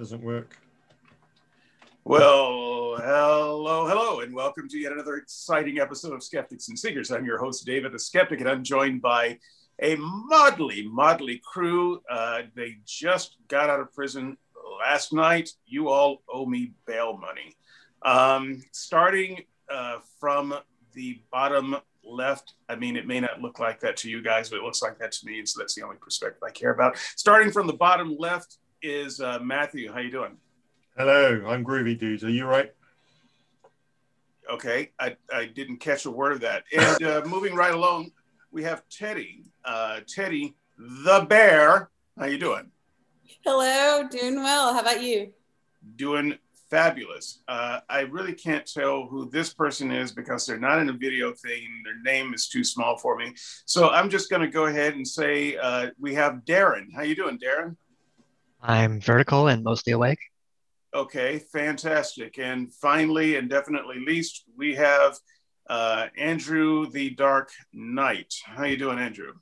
doesn't work. Well, hello, hello, and welcome to yet another exciting episode of Skeptics and Seekers. I'm your host, David the Skeptic, and I'm joined by a motley, motley crew. Uh, they just got out of prison last night. You all owe me bail money. Um, starting uh, from the bottom left, I mean, it may not look like that to you guys, but it looks like that to me, and so that's the only perspective I care about. Starting from the bottom left is uh, Matthew. How you doing? Hello, I'm Groovy Dudes. Are you right? Okay, I, I didn't catch a word of that. And uh, moving right along, we have Teddy. Uh, Teddy, the bear. How you doing? Hello, doing well. How about you? Doing fabulous. Uh, I really can't tell who this person is because they're not in a video thing. Their name is too small for me. So I'm just going to go ahead and say uh, we have Darren. How you doing, Darren? I'm vertical and mostly awake. Okay, fantastic. And finally, and definitely least, we have uh, Andrew the Dark Knight. How you doing, Andrew?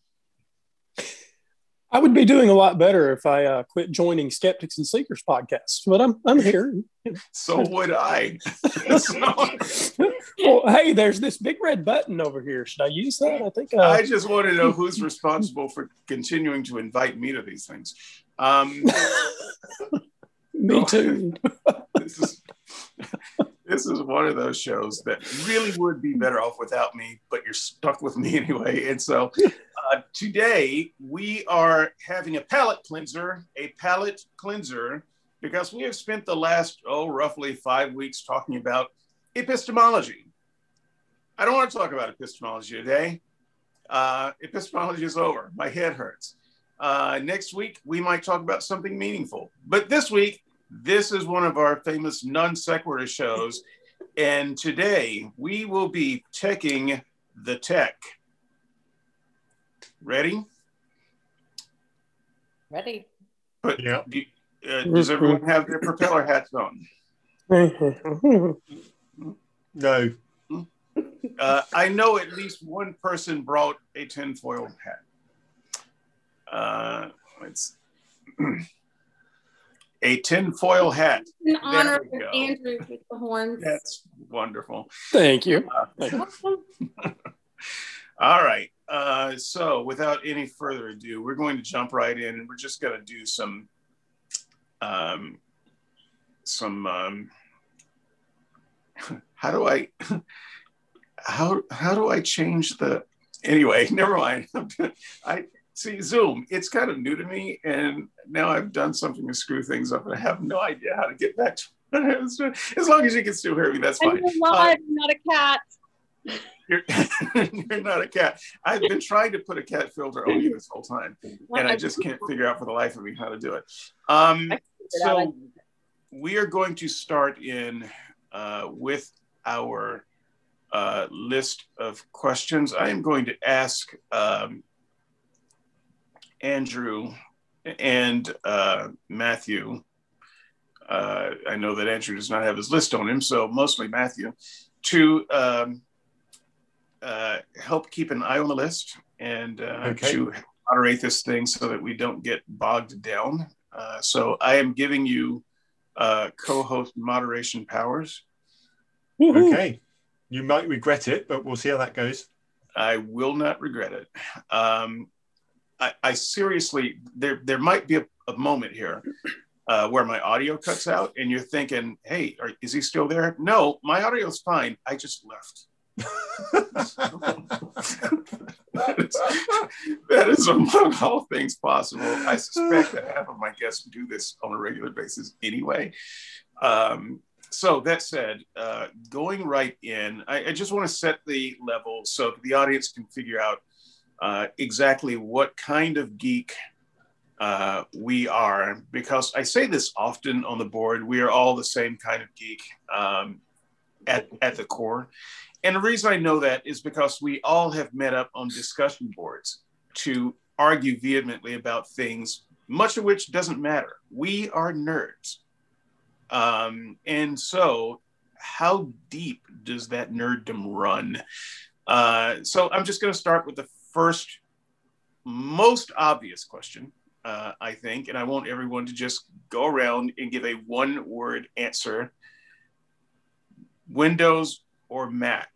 I would be doing a lot better if I uh, quit joining Skeptics and Seekers podcast, but I'm I'm here. so would I. well, hey, there's this big red button over here. Should I use that? I think uh... I just want to know who's responsible for continuing to invite me to these things. Um, me too. this is this is one of those shows that really would be better off without me, but you're stuck with me anyway. And so uh, today we are having a palate cleanser, a palate cleanser, because we have spent the last, oh, roughly five weeks talking about epistemology. I don't want to talk about epistemology today. Uh, epistemology is over. My head hurts. Uh, next week, we might talk about something meaningful. But this week, this is one of our famous non sequitur shows. And today we will be teching the tech. Ready? Ready. But yeah. Do, uh, does everyone have their propeller hats on? no. Uh, I know at least one person brought a tinfoil hat. Uh, it's a tinfoil hat. In honor of Andrew with the horns. That's wonderful. Thank you. Uh, all right. Uh, so, without any further ado, we're going to jump right in, and we're just going to do some, um, some. Um, how do I, how how do I change the? Anyway, never mind. I see Zoom. It's kind of new to me, and now I've done something to screw things up, and I have no idea how to get back to. as long as you can still hear me, that's fine. I'm alive, uh, not a cat. You're, you're, not a cat. I've been trying to put a cat filter on you this whole time, and I just can't figure out for the life of me how to do it. Um, so we are going to start in uh, with our uh, list of questions. I am going to ask um, Andrew and uh, Matthew. Uh, I know that Andrew does not have his list on him, so mostly Matthew, to um, uh, help keep an eye on the list and uh, okay. to moderate this thing so that we don't get bogged down. Uh, so I am giving you uh, co-host moderation powers. Okay. You might regret it, but we'll see how that goes. I will not regret it. Um, I, I seriously, there there might be a, a moment here uh, where my audio cuts out, and you're thinking, "Hey, are, is he still there?" No, my audio's fine. I just left. that, is, among all things possible. I suspect that half of my guests do this on a regular basis anyway. Um, so that said, uh, going right in, I, I just want to set the level so the audience can figure out uh, exactly what kind of geek uh, we are, because I say this often on the board, we are all the same kind of geek um, at, at the core. And the reason I know that is because we all have met up on discussion boards to argue vehemently about things, much of which doesn't matter. We are nerds. Um, and so, how deep does that nerddom run? Uh, so, I'm just going to start with the first most obvious question, uh, I think, and I want everyone to just go around and give a one word answer Windows or Mac?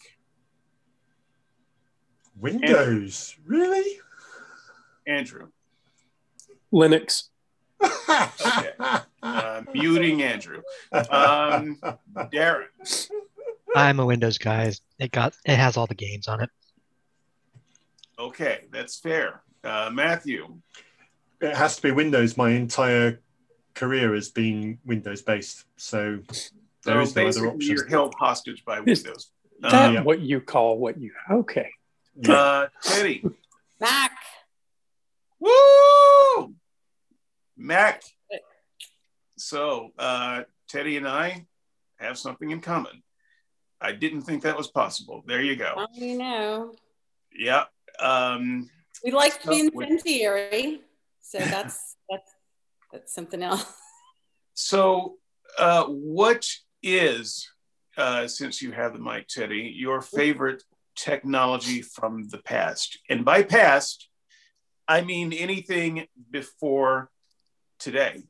Windows, really? Andrew. Linux. Uh, muting Andrew. Um, Darren. I'm a Windows guy. It got it has all the games on it. Okay, that's fair. Uh, Matthew. It has to be Windows. My entire career has been Windows based. So there So is no other basically, option. You're held hostage by Is Windows. That Um, what you call what you okay. uh, Teddy. Mac. Woo! Mac. So uh, Teddy and I have something in common. I didn't think that was possible. There you go. You know. Yeah. Um, We like to be incendiary. So that's that's that's something else. so, uh, what is, uh, since you have the mic, Teddy, your favorite technology from the past? And by past, I mean anything before today.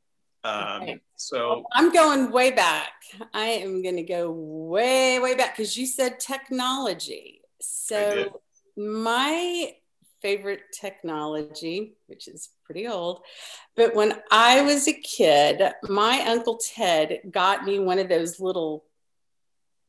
Um, Okay. so, I'm going way back. I am going to go way, way back because you said technology. So, my favorite technology, which is pretty old, but when I was a kid, my Uncle Ted got me one of those little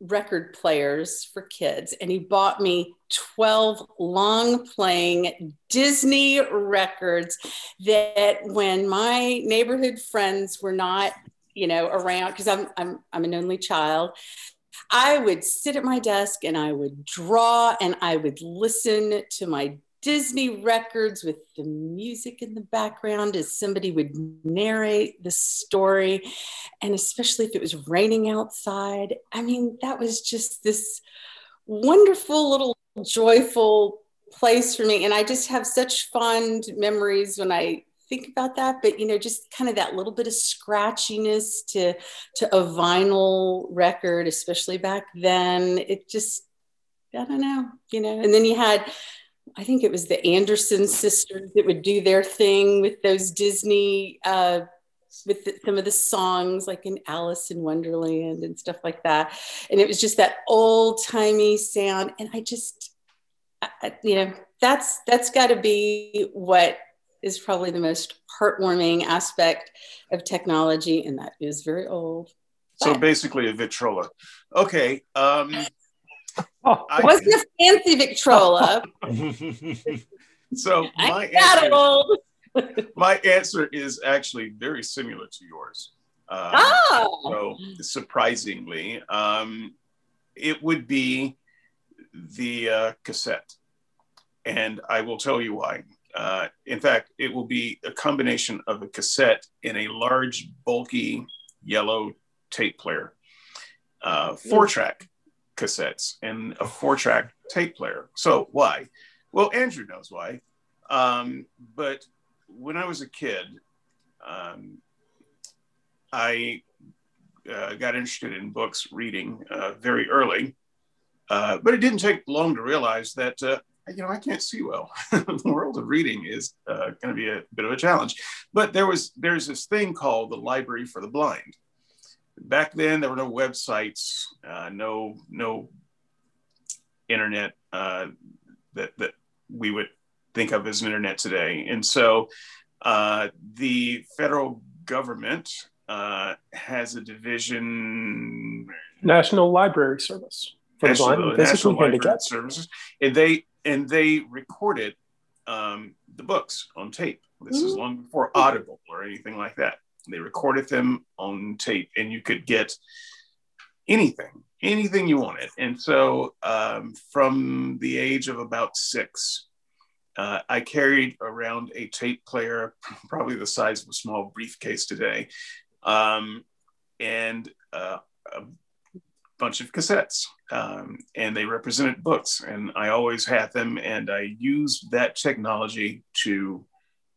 record players for kids and he bought me 12 long playing Disney records that when my neighborhood friends were not you know around because I'm, I'm i'm an only child i would sit at my desk and i would draw and i would listen to my disney records with the music in the background as somebody would narrate the story. And especially if it was raining outside i mean that was just this wonderful little joyful place for me. And i just have such fond memories when i think about that but you know just kind of that little bit of scratchiness to to a vinyl record especially back then it just i don't know you know and then you had i think it was the anderson sisters that would do their thing with those disney uh with the, some of the songs like in alice in wonderland and stuff like that. And it was just that old timey sound and i just I- you know that's that's got to be what is probably the most heartwarming aspect of technology and that is very old so But- basically a Victrola. Okay. Um, Oh, I- it wasn't a fancy victrola so my answer, old my answer is actually very similar to yours. Um, oh So surprisingly, um, it would be the uh, cassette, and I will tell you why. Uh, in fact, it will be a combination of a cassette and a large, bulky yellow tape player, uh, four-track cassettes, and a four-track tape player. So why? Well, Andrew knows why. Um, but when I was a kid, um, I uh, got interested in books reading uh, very early, uh, but it didn't take long to realize that uh, you know I can't see well. the world of reading is uh, going to be a bit of a challenge. But there was there's this thing called the Library for the Blind. Back then, there were no websites, uh, no no internet uh, that that we would think of as an internet today, and so uh, the federal government uh, has a division National Library Service for the National- blind and physically National Library. Services, and they and they recorded um, the books on tape. This is Mhm. long before Audible or anything like that. They recorded them on tape, and you could get anything, anything you wanted. And so, um, from the age of about six, uh, I carried around a tape player, probably the size of a small briefcase today, um, and uh, bunch of cassettes. Um, and they represented books, and I always had them, and I used that technology to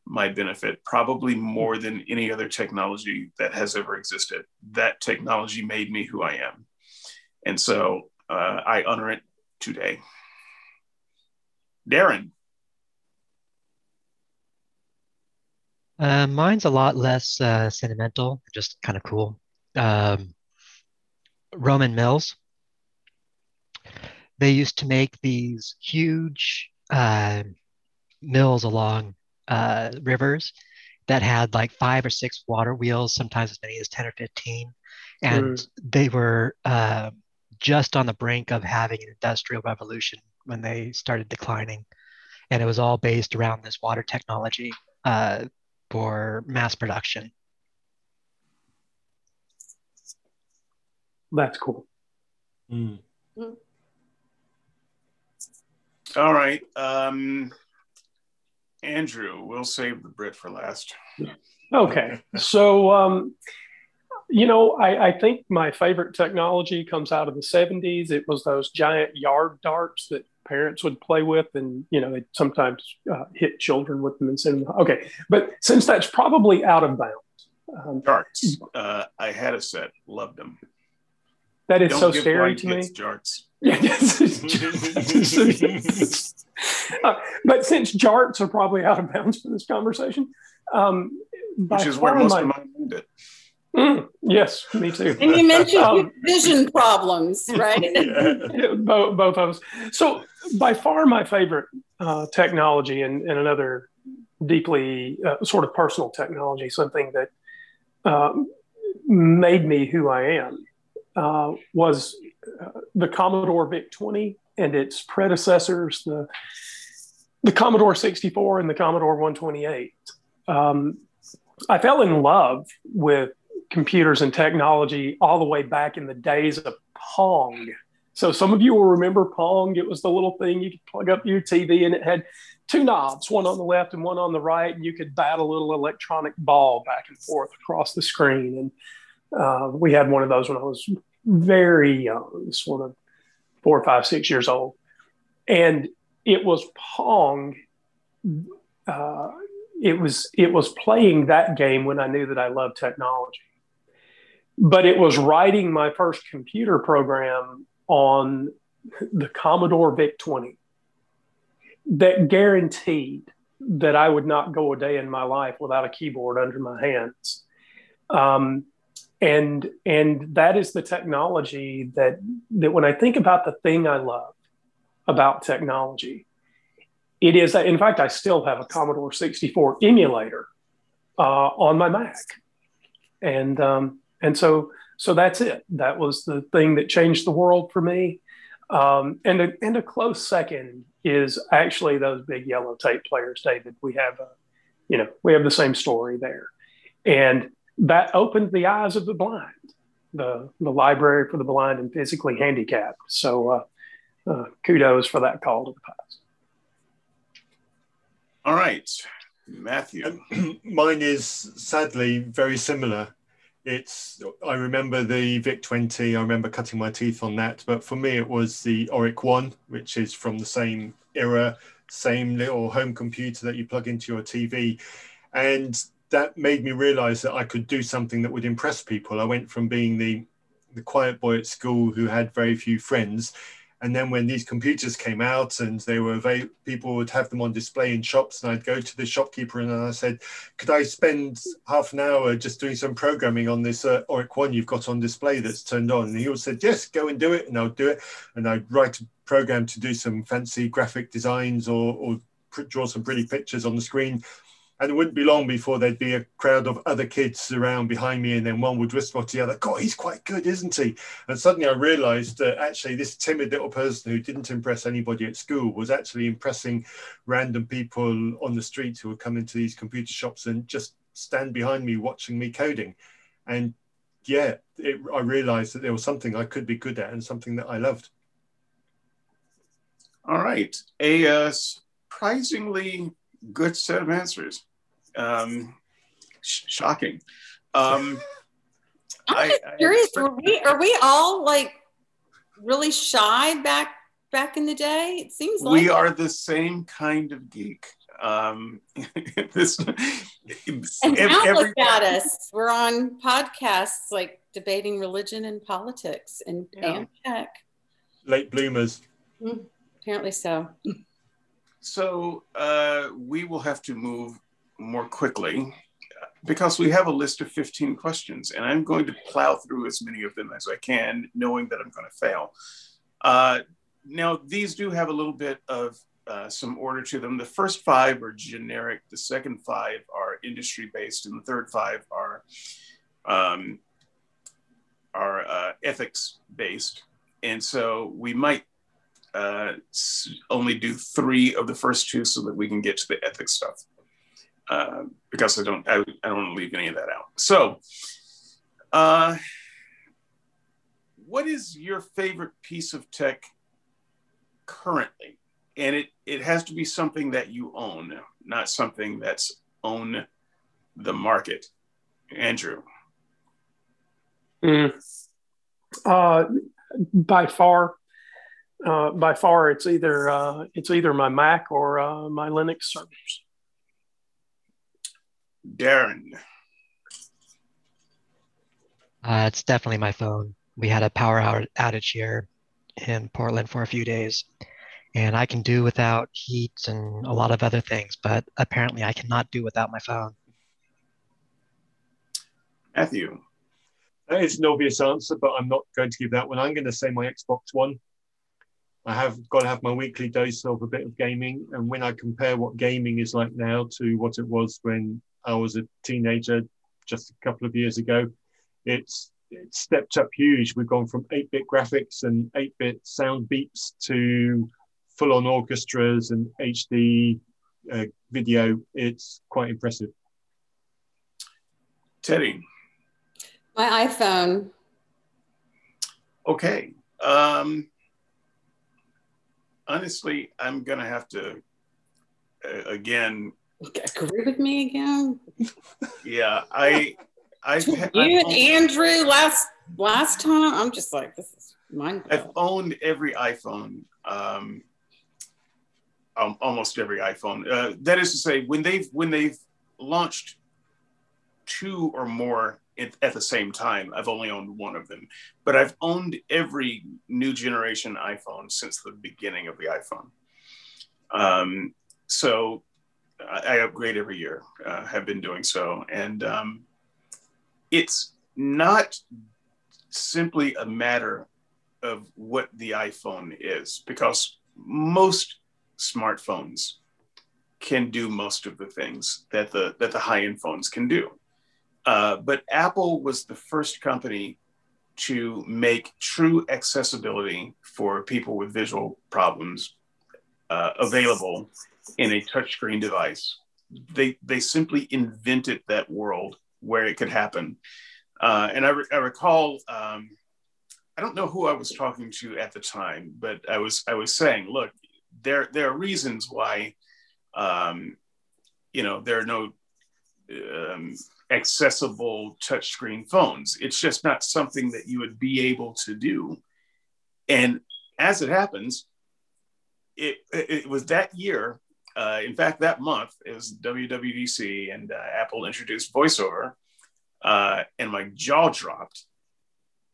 my benefit, probably more than any other technology that has ever existed. That technology made me who I am. And so uh, I honor it today. Darren. Uh, mine's a lot less uh, sentimental, just kind of cool. Um, Roman Mills. They used to make these huge uh, mills along uh, rivers that had like five or six water wheels, sometimes as many as 10 or 15. And they were uh, just on the brink of having an industrial revolution when they started declining. And it was all based around this water technology uh, for mass production. That's cool. Mm. All right. Um, Andrew, we'll save the Brit for last. Okay. So, um, you know, I, I think my favorite technology comes out of the 70s. It was those giant yard darts that parents would play with, and, you know, they sometimes uh, hit children with them and send them. Okay. But since that's probably out of bounds, um, Darts. Uh, I had a set. Loved them. That is Don't so give scary to me. Jarts. Yeah, Uh, but since jarts are probably out of bounds for this conversation, um, Which is where most my- of mine ended. Mm, yes, me too. And you mentioned Um, vision problems, right? Yeah. Yeah, both, both of us. So, by far, my favorite uh, technology, and, and another deeply uh, sort of personal technology, something that um, made me who I am, uh, was uh, the Commodore VIC 20 and its predecessors, the the Commodore 64 and the Commodore 128. Um, I fell in love with computers and technology all the way back in the days of Pong. So some of you will remember Pong. It was the little thing you could plug up your TV and it had two knobs, one on the left and one on the right, and you could bat a little electronic ball back and forth across the screen. And uh, we had one of those when I was very young, sort of four, five, six years old. And it was Pong. Uh, it was it was playing that game when I knew that I loved technology. But it was writing my first computer program on the Commodore VIC 20 that guaranteed that I would not go a day in my life without a keyboard under my hands. Um, and and that is the technology that that when I think about the thing I love about technology, it is that in fact I still have a Commodore 64 emulator uh, on my Mac, and um, and so so that's it. That was the thing that changed the world for me. Um, and a, and a close second is actually those big yellow tape players, David. We have a, you know, we have the same story there, and that opened the eyes of the blind, the the library for the blind and physically handicapped. So uh, uh, kudos for that call to the past. All right, Matthew. Mine is sadly very similar. It's I remember the Vic 20. I remember cutting my teeth on that. But for me, it was the Oric One, which is from the same era, same little home computer that you plug into your TV, and that made me realize that I could do something that would impress people. I went from being the the quiet boy at school who had very few friends and then when these computers came out and they were very, people would have them on display in shops, and I'd go to the shopkeeper and I said, "Could I spend half an hour just doing some programming on this uh, Oric One you've got on display that's turned on?" And he would said, "Yes, go and do it," and I'll do it, and I'd write a program to do some fancy graphic designs or, or draw some pretty pictures on the screen. And it wouldn't be long before there'd be a crowd of other kids around behind me, and then one would whisper to the other, God, he's quite good, isn't he? And suddenly I realized that actually this timid little person who didn't impress anybody at school was actually impressing random people on the street who would come into these computer shops and just stand behind me watching me coding. And yeah, it, I realized that there was something I could be good at and something that I loved. All right, a uh, surprisingly good set of answers. Um, sh- shocking. Um, I'm just I curious. expect- Were we are we all like really shy back back in the day? It seems like we are the same kind of geek. Um, this, And now every- look at us. We're on podcasts like debating religion and politics and, Yeah. and tech. Late bloomers. Apparently so. So uh, we will have to move more quickly. because we have a list of 15 questions, and I'm going to plow through as many of them as I can, knowing that I'm going to fail. Uh, now, these do have a little bit of uh, some order to them. The first five are generic, the second five are industry based, and the third five are, um, are uh, ethics based. And so we might uh, only do three of the first two so that we can get to the ethics stuff. Uh, because I don't, I, I don't want to leave any of that out. So, uh, what is your favorite piece of tech currently? And it, it has to be something that you own, not something that's on the market. Andrew. Mm. Uh, by far, uh, by far, it's either uh, it's either my Mac or uh, my Linux servers. Darren. Uh, it's definitely my phone. We had a power outage here in Portland for a few days, and I can do without heat and a lot of other things, but apparently I cannot do without my phone. Matthew. That is an obvious answer, but I'm not going to give that one. I'm going to say my Xbox One. I have got to have my weekly dose of a bit of gaming. And when I compare what gaming is like now to what it was when I was a teenager just a couple of years ago, it's it's stepped up huge. We've gone from 8-bit graphics and 8-bit sound beeps to full-on orchestras and HD uh, video. It's quite impressive. Teddy. My iPhone. Okay. Um, honestly, I'm going to have to, uh, again. Agree with me again? Yeah, I. I've, you owned, Andrew last last time. I'm just like this is mind. I've owned every iPhone, um, um, almost every iPhone. Uh, that is to say, when they've when they've launched two or more at, at the same time, I've only owned one of them. But I've owned every new generation iPhone since the beginning of the iPhone. Um, so I, I upgrade every year. Uh, have been doing so, and um, it's not simply a matter of what the iPhone is, because most smartphones can do most of the things that the that the high end phones can do. Uh, but Apple was the first company to make true accessibility for people with visual problems uh, available in a touchscreen device. They they simply invented that world where it could happen. Uh, and I, re- I recall, um, I don't know who I was talking to at the time, but I was I was saying, look, there there are reasons why, um, you know, there are no um, accessible touchscreen phones. It's just not something that you would be able to do. And as it happens, it, it was that year uh, in fact, that month was WWDC and uh, Apple introduced VoiceOver, uh, and my jaw dropped.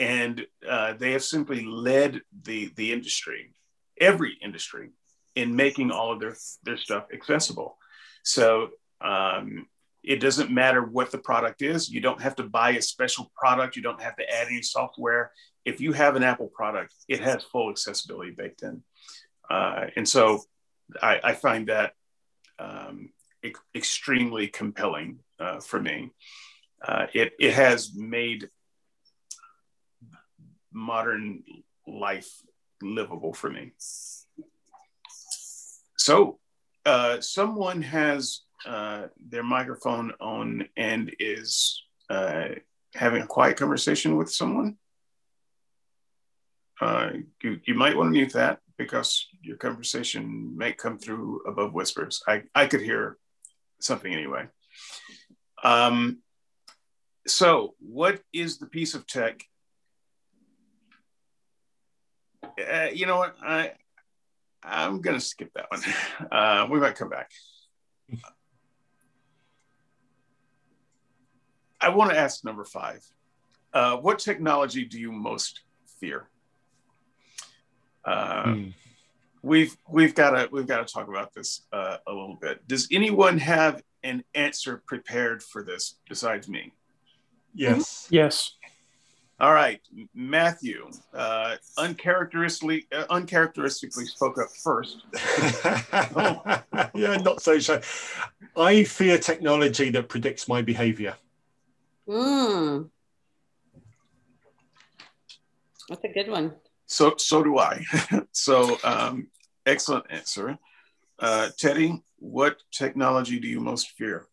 And uh, they have simply led the the industry, every industry, in making all of their their stuff accessible. So um, it doesn't matter what the product is. You don't have to buy a special product. You don't have to add any software. If you have an Apple product, it has full accessibility baked in. Uh, and so I, I find that um, e- extremely compelling uh, for me. Uh, it, it has made modern life livable for me. So, uh, someone has uh, their microphone on and is uh, having a quiet conversation with someone. Uh, you, you might want to mute that because your conversation may come through above whispers. I, I could hear something anyway. Um, so, what is the piece of tech? Uh, you know what? I I'm gonna skip that one. Uh, we might come back. I want to ask number five. Uh, what technology do you most fear? Uh, hmm. We've we've got to we've got to talk about this uh, a little bit. Does anyone have an answer prepared for this besides me? Yes. Yes. All right, Matthew, uh, uncharacteristically, uh, uncharacteristically spoke up first. yeah, not so shy. I fear technology that predicts my behavior. Mm. That's a good one. So, so do I. so, um, excellent answer. Uh, Teddy, what technology do you most fear?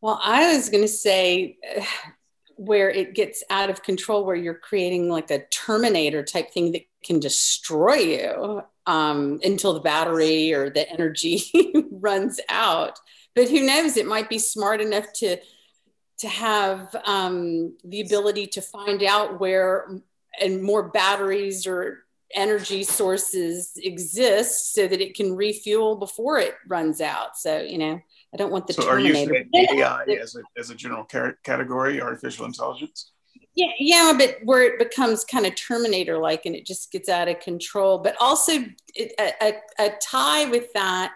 Well, I was going to say where it gets out of control, where you're creating like a Terminator type thing that can destroy you um, until the battery or the energy runs out. But who knows? It might be smart enough to to have um, the ability to find out where and more batteries or energy sources exist so that it can refuel before it runs out. So you know, I don't want the so Terminator. Are you saying AI as a, as a general category, artificial intelligence? Yeah, yeah, but where it becomes kind of Terminator like and it just gets out of control. But also it, a, a, a tie with that,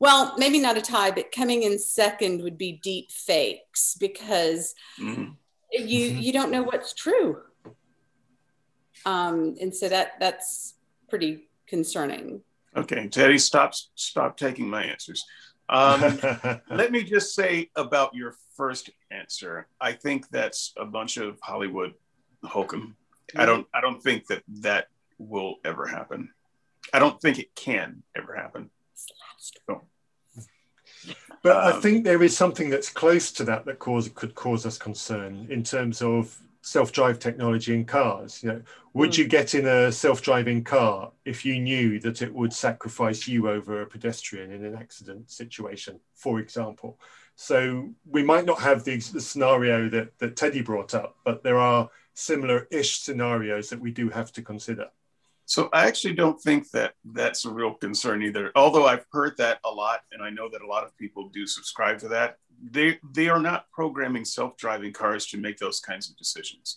well, maybe not a tie, but coming in second would be deep fakes because mm-hmm. you mm-hmm. you don't know what's true. Um, and so that that's pretty concerning. Okay, Teddy, stop stop taking my answers. Um, let me just say about your first answer. I think that's a bunch of Hollywood hokum. I don't. I don't think that that will ever happen. I don't think it can ever happen. But um, I think there is something that's close to that that cause could cause us concern in terms of self-drive technology in cars. You know would mm. you get in a self-driving car if you knew that it would sacrifice you over a pedestrian in an accident situation for example? So we might not have the, the scenario that, that teddy brought up but there are similar-ish scenarios that we do have to consider so I actually don't think that that's a real concern either. Although I've heard that a lot, and I know that a lot of people do subscribe to that. They they are not programming self-driving cars to make those kinds of decisions.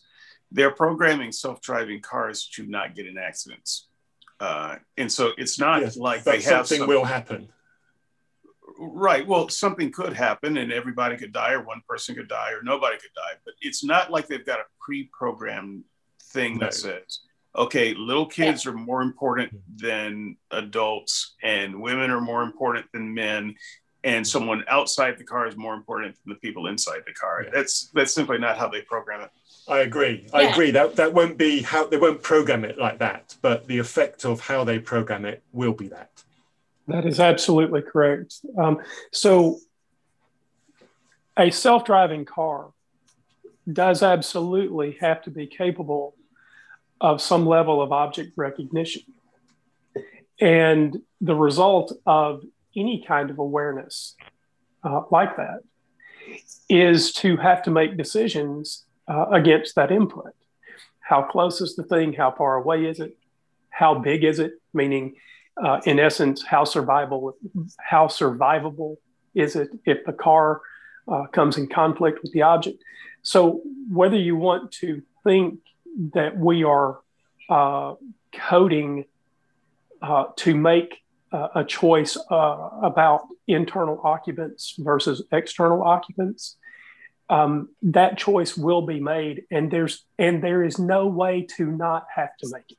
They're programming self-driving cars to not get in accidents. Uh, and so it's not yes, like they have something will happen. Right. Well, something could happen, and everybody could die, or one person could die, or nobody could die. But it's not like they've got a pre-programmed thing no. that says okay, little kids yeah. are more important than adults, and women are more important than men, and someone outside the car is more important than the people inside the car. Yeah. That's that's simply not how they program it. I agree. I agree. That that won't be how they won't program it like that, but the effect of how they program it will be that. That is absolutely correct. Um, so, a self-driving car does absolutely have to be capable of some level of object recognition. And the result of any kind of awareness uh, like that is to have to make decisions uh, against that input. How close is the thing? How far away is it? How big is it? Meaning, uh, in essence, how survivable how survivable is it if the car uh, comes in conflict with the object? So, whether you want to think that we are uh, coding uh, to make uh, a choice uh, about internal occupants versus external occupants. Um, that choice will be made, and there's and there is no way to not have to make it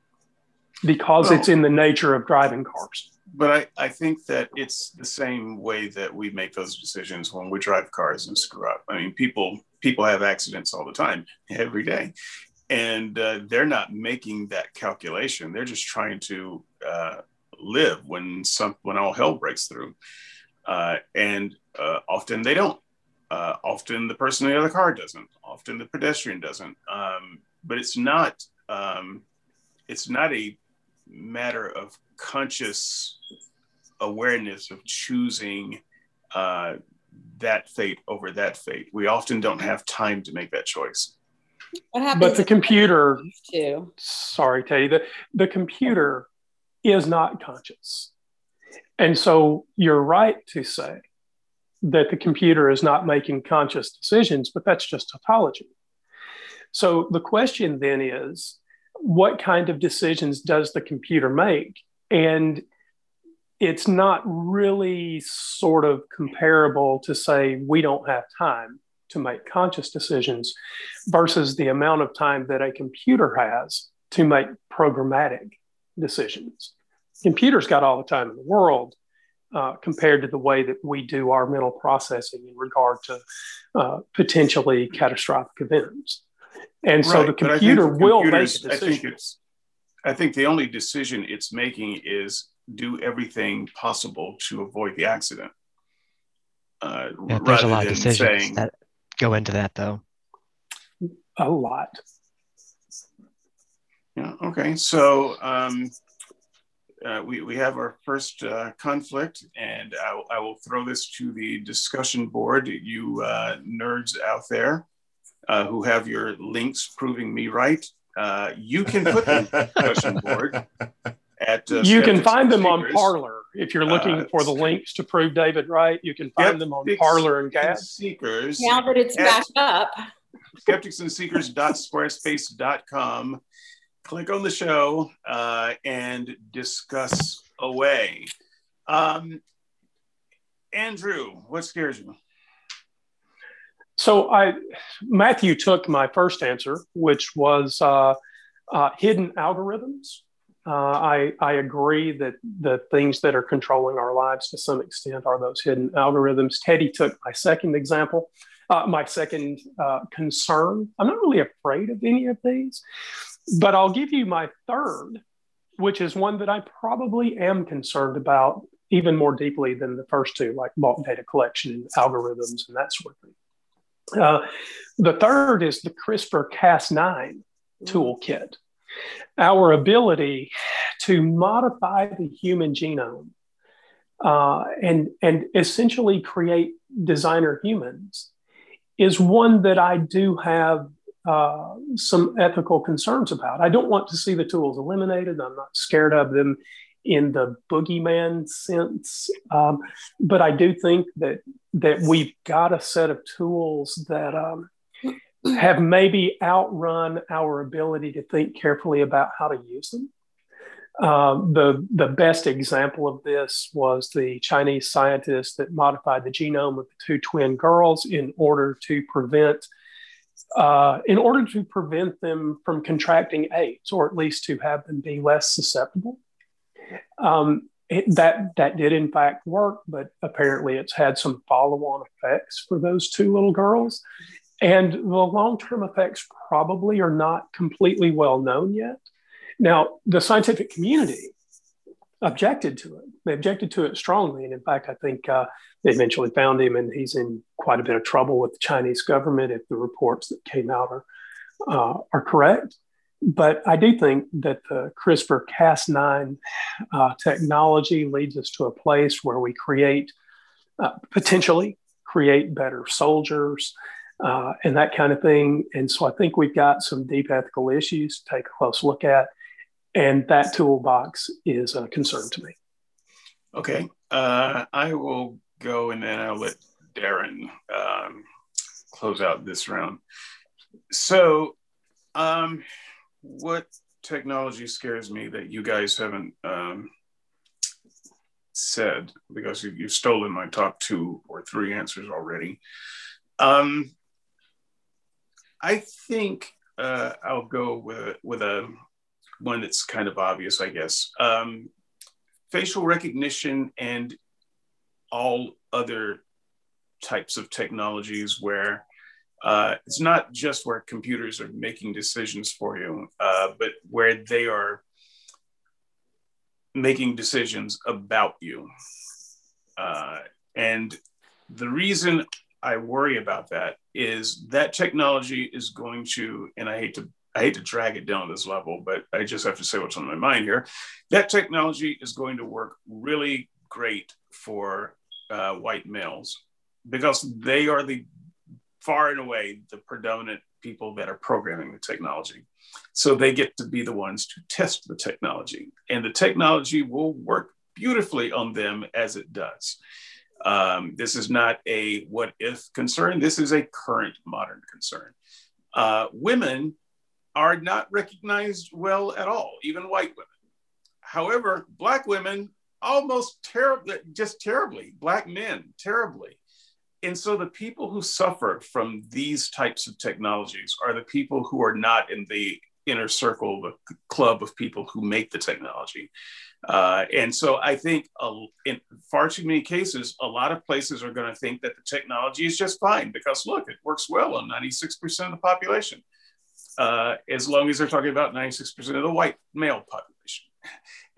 because well, it's in the nature of driving cars. But I, I think that it's the same way that we make those decisions when we drive cars and screw up. I mean, people people have accidents all the time, every day, and uh, they're not making that calculation. They're just trying to uh, live when some when all hell breaks through, uh, and uh, often they don't. Uh, often the person in the other car doesn't. Often the pedestrian doesn't. Um, but it's not. Um, it's not a matter of conscious awareness of choosing uh, that fate over that fate. We often don't have time to make that choice. What happens? But the computer, too. sorry, Teddy, the, the computer is not conscious. And so you're right to say that the computer is not making conscious decisions, but that's just tautology. So the question then is what kind of decisions does the computer make? And it's not really sort of comparable to say we don't have time to make conscious decisions versus the amount of time that a computer has to make programmatic decisions. Computers got all the time in the world uh, compared to the way that we do our mental processing in regard to uh, potentially catastrophic events. And so right, the computer will make a decision. I think, I think the only decision it's making is do everything possible to avoid the accident. Uh, yeah, there's a lot of decisions saying, that go into that, though. A lot. Yeah. Okay. So um, uh, we we have our first uh, conflict, and I, I, will throw this to the discussion board. You uh, nerds out there uh, who have your links proving me right, uh, you can put them on the discussion board at uh, you can find them on Parler if you're looking uh, for the links to prove David right. You can find them on Parler and Gab. Seekers. Now that it's back up. Skeptics and Seekers.squarespace.com. Click on the show uh, and discuss away. Um, Andrew, what scares you? So I, Matthew took my first answer, which was uh, uh, hidden algorithms. Uh, I, I agree that the things that are controlling our lives to some extent are those hidden algorithms. Teddy took my second example, uh, my second uh, concern. I'm not really afraid of any of these, but I'll give you my third, which is one that I probably am concerned about even more deeply than the first two, like bulk data collection and algorithms and that sort of thing. Uh, the third is the CRISPR Cas9 toolkit our ability to modify the human genome uh, and, and essentially create designer humans is one that I do have uh, some ethical concerns about. I don't want to see the tools eliminated. I'm not scared of them in the boogeyman sense, um, but I do think that that we've got a set of tools that um, have maybe outrun our ability to think carefully about how to use them. Uh, the, the best example of this was the Chinese scientist that modified the genome of the two twin girls in order to prevent uh, in order to prevent them from contracting AIDS, or at least to have them be less susceptible. Um, it, that that did in fact work, but apparently it's had some follow-on effects for those two little girls, and the long term effects probably are not completely well known yet. Now, the scientific community objected to it. They objected to it strongly. And in fact, I think uh, they eventually found him and he's in quite a bit of trouble with the Chinese government if the reports that came out are, uh, are correct. But I do think that the CRISPR Cas9 uh, technology leads us to a place where we create, uh, potentially create better soldiers, uh, and that kind of thing. And so I think we've got some deep ethical issues to take a close look at. And that toolbox is a concern to me. Okay. Uh, I will go and then I'll let Darren um, close out this round. So, um, what technology scares me that you guys haven't um, said because you've stolen my top two or three answers already? Um, I think uh, I'll go with with a one that's kind of obvious, I guess. Um, facial recognition and all other types of technologies where uh, it's not just where computers are making decisions for you, uh, but where they are making decisions about you. Uh, and the reason I worry about that is that technology is going to, and I hate to I hate to drag it down to this level, but I just have to say what's on my mind here. That technology is going to work really great for uh, white males because they are the far and away the predominant people that are programming the technology. So they get to be the ones to test the technology, and the technology will work beautifully on them as it does. Um, this is not a what if concern. This is a current modern concern. Uh, women are not recognized well at all, even white women. However, Black women almost terribly, just terribly, black men, terribly. And so the people who suffer from these types of technologies are the people who are not in the inner circle, the club of people who make the technology. Uh, and so I think uh, in far too many cases, a lot of places are going to think that the technology is just fine because look, it works well on 96% of the population, uh, as long as they're talking about 96% of the white male population.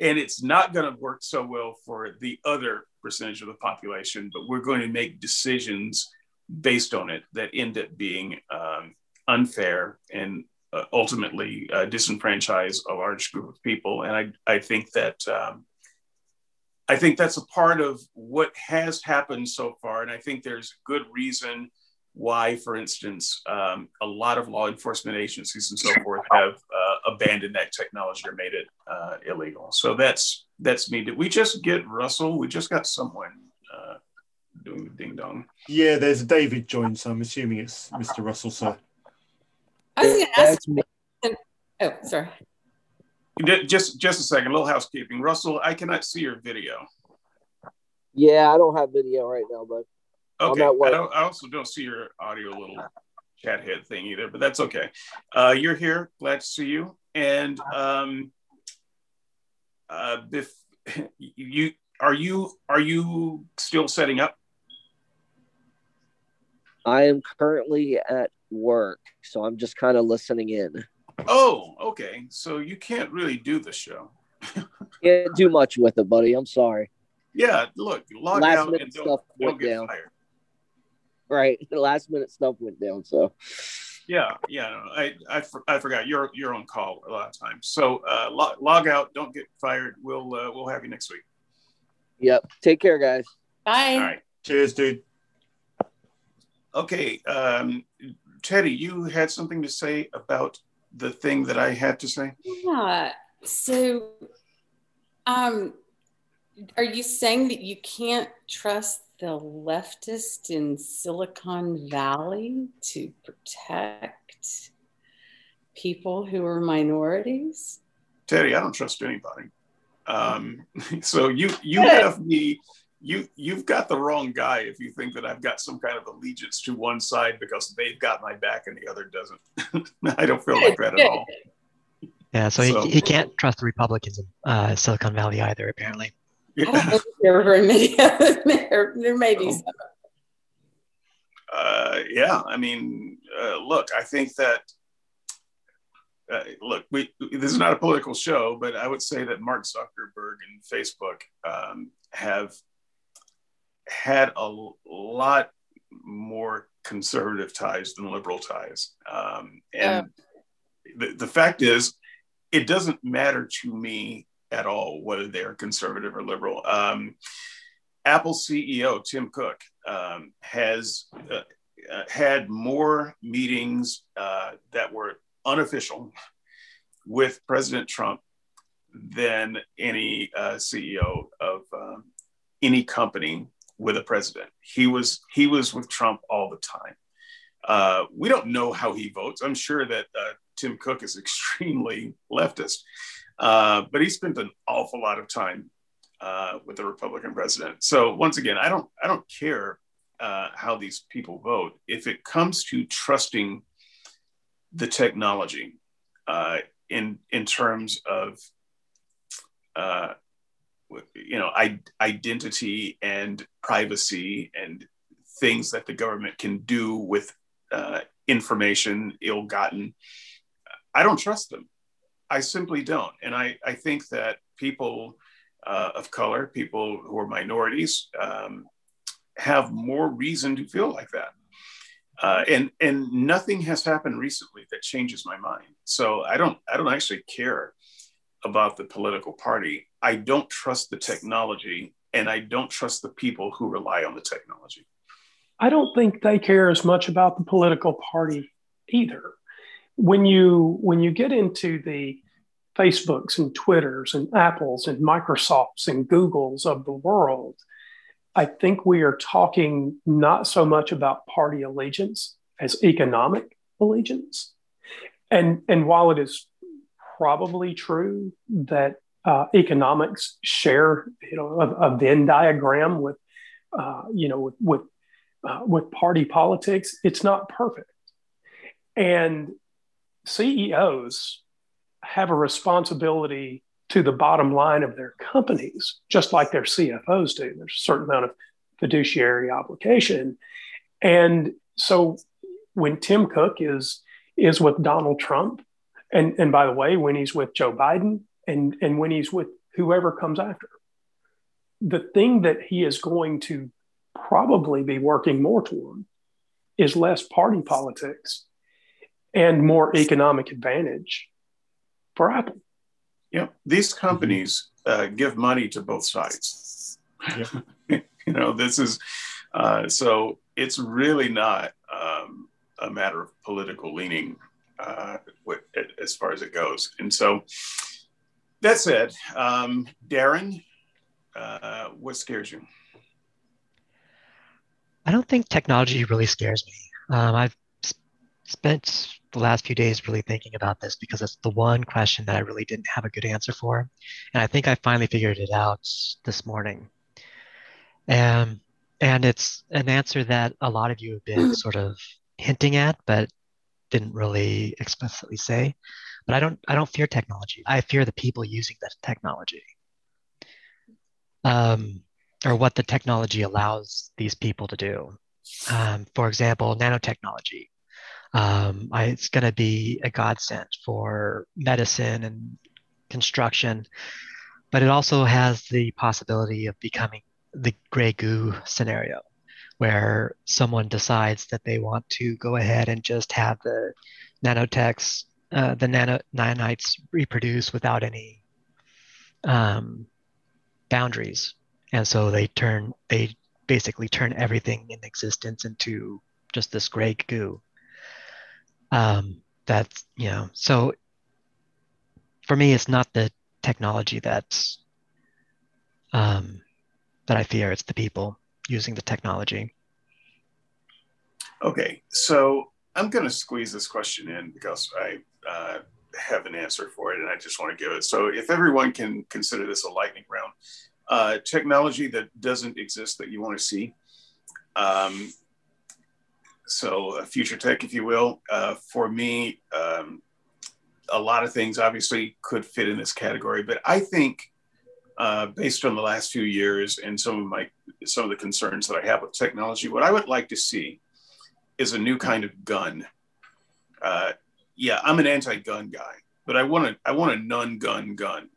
And it's not going to work so well for the other percentage of the population, but we're going to make decisions based on it that end up being um, unfair and uh, ultimately uh, disenfranchise a large group of people. And I, I think that um, I think that's a part of what has happened so far. And I think there's good reason why, for instance, um, a lot of law enforcement agencies and so forth have uh, abandoned that technology or made it uh, illegal. So that's that's me. Did we just get Russell? We just got someone uh, doing the ding dong. Yeah, there's David joined, so I'm assuming it's Mr. Russell, sir. I was going to ask. Oh, sorry. Just just a second, a little housekeeping. Russell, I cannot see your video. Yeah, I don't have video right now, but okay. I, don't, I also don't see your audio little chat head thing either, but that's okay. Uh, you're here. Glad to see you. And um, uh, if you are you are you still setting up? I am currently at work, so I'm just kind of listening in. Oh, okay. So you can't really do the show. can't do much with it, buddy. I'm sorry. Yeah, look, log last out minute stuff went down. Fired. Right, the last minute stuff went down. So. Yeah, yeah. No, I, I, I forgot you're you're on call a lot of times. So uh, log, log out. Don't get fired. We'll uh, we'll have you next week. Yep. Take care, guys. Bye. All right. Cheers, dude. Okay, um, Teddy, you had something to say about the thing that I had to say? Yeah. So, um, are you saying that you can't trust the leftist in Silicon Valley to protect people who are minorities? Teddy, I don't trust anybody. Um, so you you have me you you've got the wrong guy if you think that I've got some kind of allegiance to one side because they've got my back and the other doesn't. I don't feel like that at all. Yeah, so, so he, he, can't trust the Republicans in uh, Silicon Valley either, apparently. Yeah. I don't there are very many. there, there may be some. Uh, yeah, I mean, uh, look, I think that. Uh, look, we this is not a political show, but I would say that Mark Zuckerberg and Facebook um, have had a lot more conservative ties than liberal ties. Um, and yeah. the, the fact is, it doesn't matter to me at all whether they're conservative or liberal. Um, Apple CEO Tim Cook um, has uh, uh, had more meetings uh, that were unofficial with President Trump than any uh, CEO of um, any company with a president. He was he was with Trump all the time. Uh, we don't know how he votes. I'm sure that uh, Tim Cook is extremely leftist, uh, but he spent an awful lot of time uh, with the Republican president. So once again, I don't I don't care uh, how these people vote. If it comes to trusting the technology uh, in in terms of you know I- identity and privacy and things that the government can do with uh, information ill-gotten i don't trust them. I simply don't. And i, I think that people uh, of color people who are minorities um, have more reason to feel like that. Uh, and and nothing has happened recently that changes my mind. So i don't i don't actually care about the political party I don't trust the technology and I don't trust the people who rely on the technology. I don't think they care as much about the political party either. When you when you get into the Facebooks and Twitters and Apples and Microsofts and Googles of the world, I think we are talking not so much about party allegiance as economic allegiance. And, and while it is probably true that uh, economics share, you know, a, a Venn diagram with, uh, you know, with with, uh, with party politics. It's not perfect, and CEOs have a responsibility to the bottom line of their companies, just like their CFOs do. There's a certain amount of fiduciary obligation, and so when Tim Cook is is with Donald Trump, and and by the way, when he's with Joe Biden, and and when he's with whoever comes after, the thing that he is going to probably be working more toward is less party politics and more economic advantage for Apple. Yeah, these companies uh, give money to both sides. you know, this is uh, so it's really not um, a matter of political leaning uh, as far as it goes. And so, that said, um, Darren, uh, what scares you? I don't think technology really scares me. Um, I've spent the last few days really thinking about this because it's the one question that I really didn't have a good answer for. And I think I finally figured it out this morning. Um, and it's an answer that a lot of you have been sort of hinting at, but didn't really explicitly say. But I don't I don't fear technology. I fear the people using the technology. Um, or what the technology allows these people to do. Um, for example, nanotechnology um, I, it's going to be a godsend for medicine and construction, but it also has the possibility of becoming the gray goo scenario where someone decides that they want to go ahead and just have the nanotechs, uh, the nano, nanites reproduce without any um, boundaries. And so they turn, they basically turn everything in existence into just this gray goo. Um, that's, you know, so for me, it's not the technology that's, um, that I fear, it's the people using the technology. Okay, so I'm going to squeeze this question in because I uh, have an answer for it and I just want to give it. So, if everyone can consider this a lightning round, uh, technology that doesn't exist that you want to see, um, so uh, future tech, if you will. Uh, for me, um, a lot of things obviously could fit in this category, but I think uh, based on the last few years and some of my some of the concerns that I have with technology, what I would like to see is a new kind of gun. Uh, yeah, I'm an anti-gun guy, but I want a I want a non-gun gun.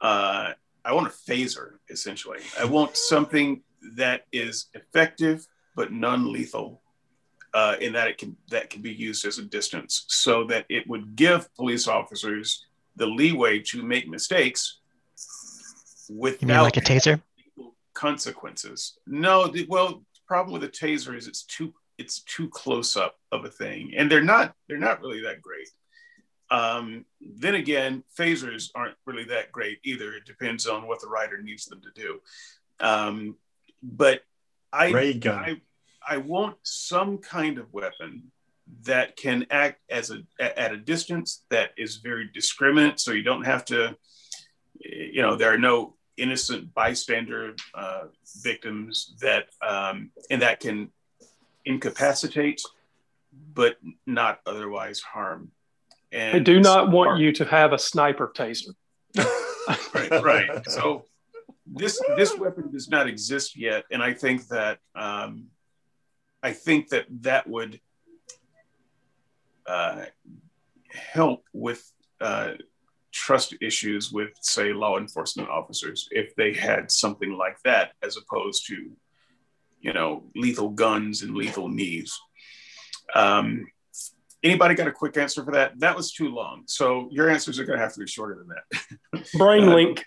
Uh, I want a phaser essentially. I want something that is effective but non-lethal uh, in that it can that can be used as a distance, so that it would give police officers the leeway to make mistakes without you mean like a taser consequences. No, the, well, the problem with a taser is it's too it's too close up of a thing, and they're not they're not really that great. Um, then again, phasers aren't really that great either. It depends on what the writer needs them to do. Um, but I, Ray gun. I I want some kind of weapon that can act as a at a distance that is very discriminate, so you don't have to, you know, there are no innocent bystander uh, victims that um, and that can incapacitate, but not otherwise harm. And I do not want part, you to have a sniper taser. right, right. So this this weapon does not exist yet, and I think that um, I think that that would uh, help with uh, trust issues with, say, law enforcement officers if they had something like that, as opposed to, you know, lethal guns and lethal knees. Um, anybody got a quick answer for that? That was too long. So your answers are going to have to be shorter than that. Brain uh, link.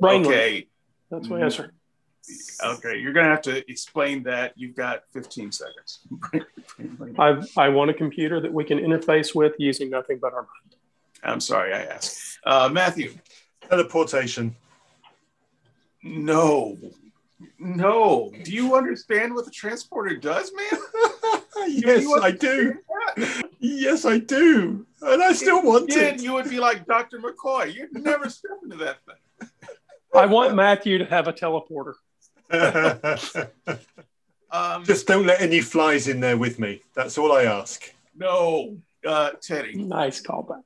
Brain okay. Link. That's my answer. Okay, you're gonna have to explain that. You've got 15 seconds. I I want a computer that we can interface with using nothing but our mind. I'm sorry, I asked. Uh, Matthew. Teleportation. No, no. Do you understand what the transporter does, man? yes, do I do. Yes, I do, and I still want Yeah, it. you would be like Dr. McCoy. You'd never step into that thing. I want Matthew to have a teleporter. Um, Just don't let any flies in there with me. That's all I ask. no, uh, Teddy. Nice callback.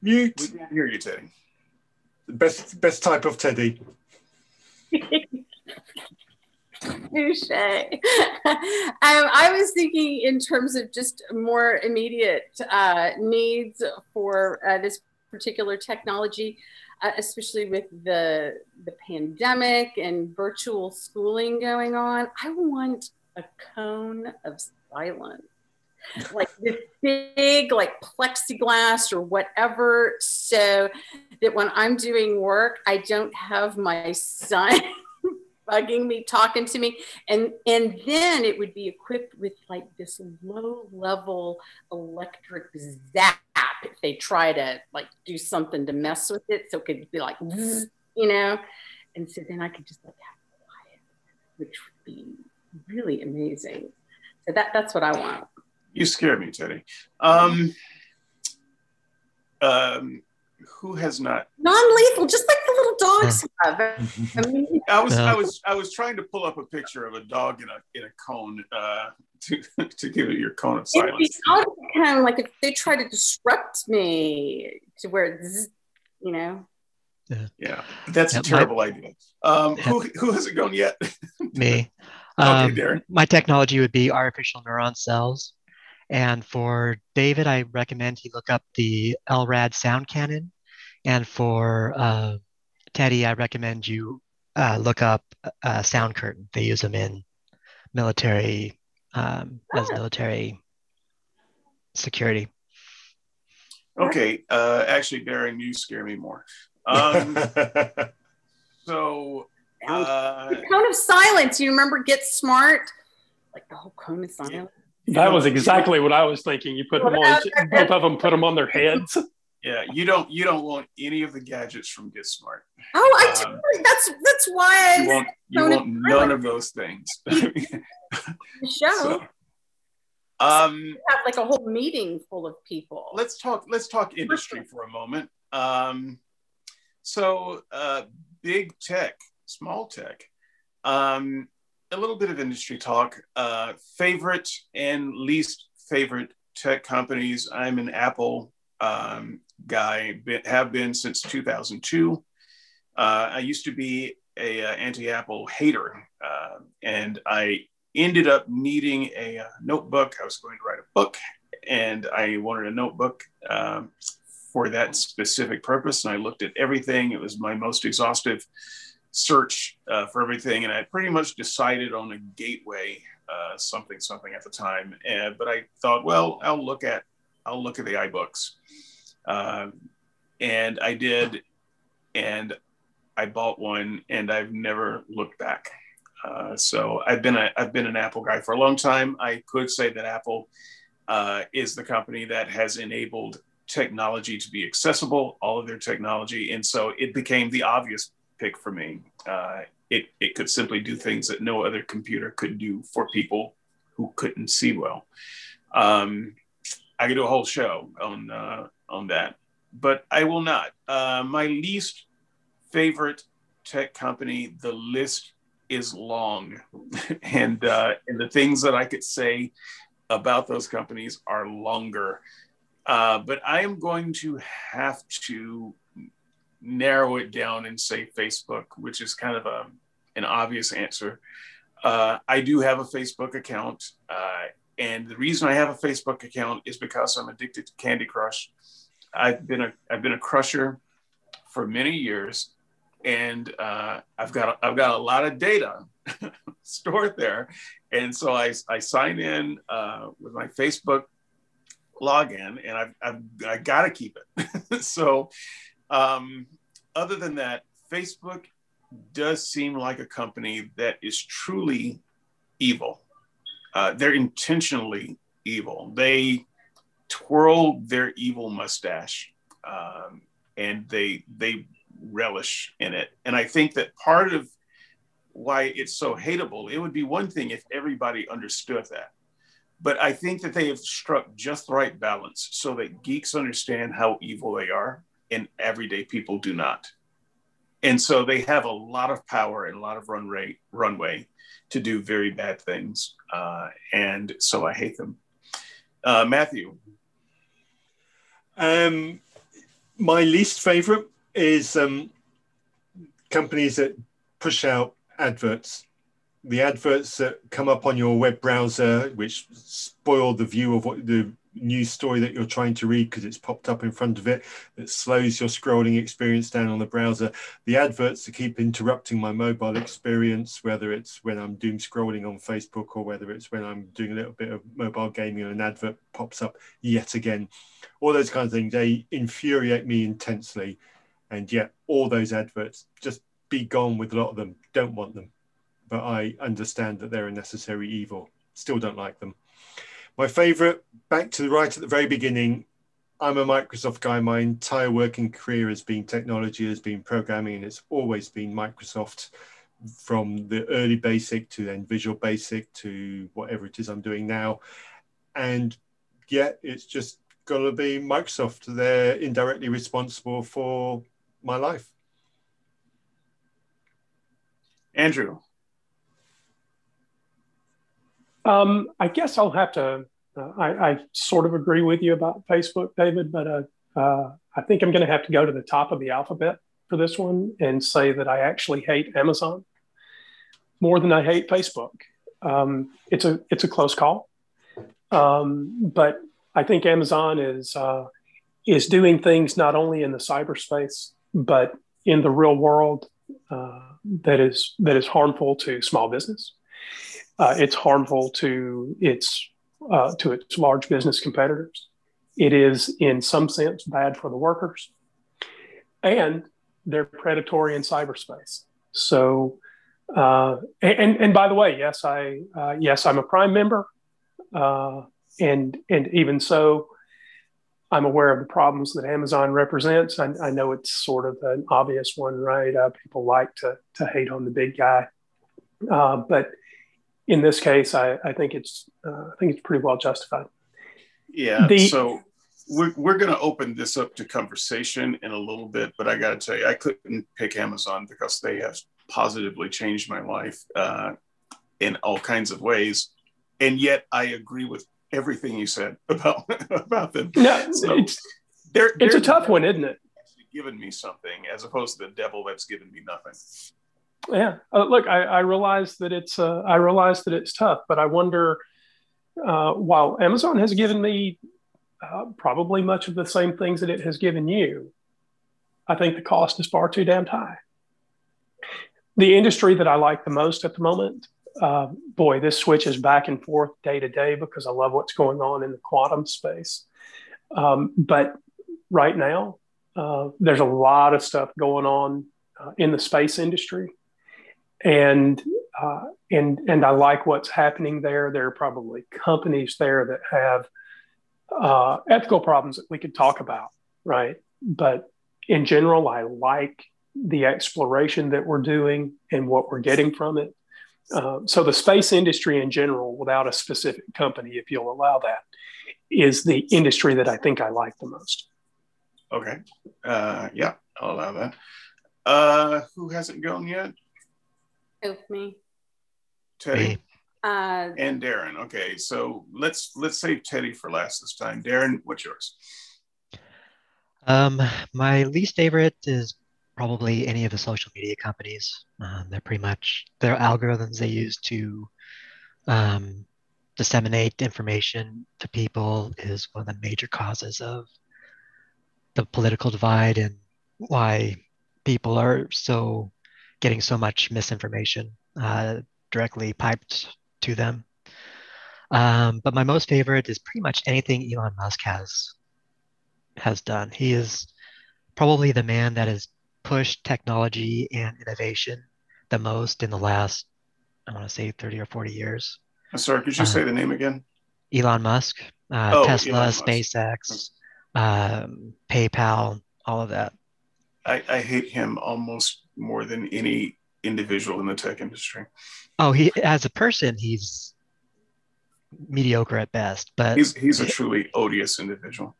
Mute. We can't hear you, Teddy. Best best type of teddy. Touche. um, I was thinking in terms of just more immediate uh, needs for uh, this particular technology, uh, especially with the the pandemic and virtual schooling going on. I want a cone of silence, like this big, like plexiglass or whatever, so that when I'm doing work, I don't have my son. bugging me, talking to me, and and then it would be equipped with like this low level electric zap if they try to like do something to mess with it, so it could be like, you know, and so then I could just like have quiet, which would be really amazing. So that that's what I want. You scare me, Teddy. Um, um, who has not? Non-lethal, just like the little dogs have. I mean, I was, I was, I was trying to pull up a picture of a dog in a in a cone uh, to to give it your cone of it'd be silence. out kind of like if they try to disrupt me to where it's, you know. Yeah, yeah. that's Yeah, a my- terrible idea. Um, who who hasn't gone yet? Me. Okay, Um, Darren. my technology would be artificial neuron cells. And for David, I recommend he look up the LRAD sound cannon. And for uh, Teddy, I recommend you uh, look up uh, sound curtain. They use them in military um, as military security. Okay, uh, actually, Darren, you scare me more. Um, so, uh, The cone of silence. You remember Get Smart? Like the whole cone of silence. That was exactly what I was thinking. You put them on, both of them put them on their heads. yeah, you don't you don't want any of the gadgets from Get Smart. Oh, I do. Um, That's that's why You I want you want none of those things. the show So, um, have like a whole meeting full of people. let's talk let's talk industry for a moment um, so uh, big tech small tech um, a little bit of industry talk uh, favorite and least favorite tech companies i'm an apple um, guy have been since 2002 uh, i used to be a uh, anti-apple hater uh, and i ended up needing a, uh notebook i was going to write a book and I wanted a notebook um, for that specific purpose. And I looked at everything. It was my most exhaustive search uh, for everything, and I pretty much decided on a gateway, uh, something something at the time. And but I thought, well, I'll look at I'll look at the iBooks, um, and I did, and I bought one, and I've never looked back. Uh, so I've been a I've been an Apple guy for a long time. I could say that Apple uh, is the company that has enabled technology to be accessible, all of their technology. And so it became the obvious pick for me. Uh, it, it could simply do things that no other computer could do for people who couldn't see well. Um, I could do a whole show on, uh, on that, but I will not. Uh, my least favorite tech company, the list is long. and, uh, and the things that I could say about those companies are longer. Uh, but I am going to have to narrow it down and say Facebook, which is kind of a, an obvious answer. Uh, I do have a Facebook account. Uh, and the reason I have a Facebook account is because I'm addicted to Candy Crush. I've been a I've been a crusher for many years, and uh, I've got I've got a lot of data stored there, and so I I sign in uh, with my Facebook login, and I've, I've I got to keep it. so, um, other than that, Facebook does seem like a company that is truly evil. Uh, they're intentionally evil. They twirl their evil mustache, um, and they they relish in it. And I think that part of why it's so hateable, it would be one thing if everybody understood that. but I think that they have struck just the right balance so that geeks understand how evil they are and everyday people do not. And so they have a lot of power and a lot of run rate, runway to do very bad things. Uh, and so I hate them. Uh, Matthew. Um, my least favorite is um, companies that push out adverts the adverts that come up on your web browser, which spoil the view of what the news story that you're trying to read because it's popped up in front of it, that slows your scrolling experience down on the browser. The adverts that keep interrupting my mobile experience, whether it's when I'm doom scrolling on Facebook or whether it's when I'm doing a little bit of mobile gaming and an advert pops up yet again. All those kinds of things, they infuriate me intensely. And yet, all those adverts, just be gone with a lot of them. Don't want them but I understand that they're a necessary evil. Still don't like them. My favorite, back to the right at the very beginning, I'm a Microsoft guy. My entire working career has been technology, has been programming, and it's always been Microsoft from the early basic to then Visual Basic to whatever it is I'm doing now. And yet it's just going to be Microsoft. They're indirectly responsible for my life. Andrew. Um, I guess I'll have to. Uh, I, I, sort of agree with you about Facebook, David, but uh, uh, I think I'm going to have to go to the top of the alphabet for this one and say that I actually hate Amazon more than I hate Facebook. Um, it's a it's a close call, um, but I think Amazon is uh, is doing things not only in the cyberspace but in the real world uh, that is that is harmful to small business uh, it's harmful to its uh, to its large business competitors. It is, in some sense, bad for the workers, and they're predatory in cyberspace. So, uh, and and by the way, yes, I uh, yes, I'm a Prime member, uh, and and even so, I'm aware of the problems that Amazon represents. I, I know it's sort of an obvious one, right? Uh, people like to to hate on the big guy, but in this case, I, I think it's uh, I think it's pretty well justified. Yeah. The, so we're, we're going to open this up to conversation in a little bit, but I got to tell you, I couldn't pick Amazon because they have positively changed my life uh, in all kinds of ways, and yet I agree with everything you said about about them. No, so it's they're, they're, it's a tough one, isn't it? Given me something as opposed to the devil that's given me nothing yeah. Uh, look I, I, realize that it's uh, i realize that it's tough but i wonder uh, while amazon has given me uh, probably much of the same things that it has given you i think the cost is far too damn high. The industry that i like the most at the moment uh, boy this switches back and forth day to day because i love what's going on in the quantum space. Um, but right now uh, there's a lot of stuff going on in the space industry and uh, and and I like what's happening there. There are probably companies there that have uh, ethical problems that we could talk about, right? But in general, I like the exploration that we're doing and what we're getting from it. Uh, so the space industry in general, without a specific company, if you'll allow that, is the industry that I think I like the most. Okay. Uh, yeah, I'll allow that. Uh, who hasn't gone yet? Who, me? Teddy. Uh, and Darren. Okay, so let's let's save Teddy for last this time. Darren, what's yours? Um, my least favorite is probably any of the social media companies. Um, they're pretty much their algorithms they use to um, disseminate information to people is one of the major causes of the political divide and why people are so getting so much misinformation uh, directly piped to them. Um, but my most favorite is pretty much anything Elon Musk has has done. He is probably the man that has pushed technology and innovation the most in the last, I want to say, 30 or 40 years. Uh, sorry, could you uh, say the name again? Elon Musk, uh, oh, Tesla, Elon SpaceX, um, PayPal, all of that. I, I hate him almost more than any individual in the tech industry. Oh, he as a person, he's mediocre at best. But he's he's a truly odious individual.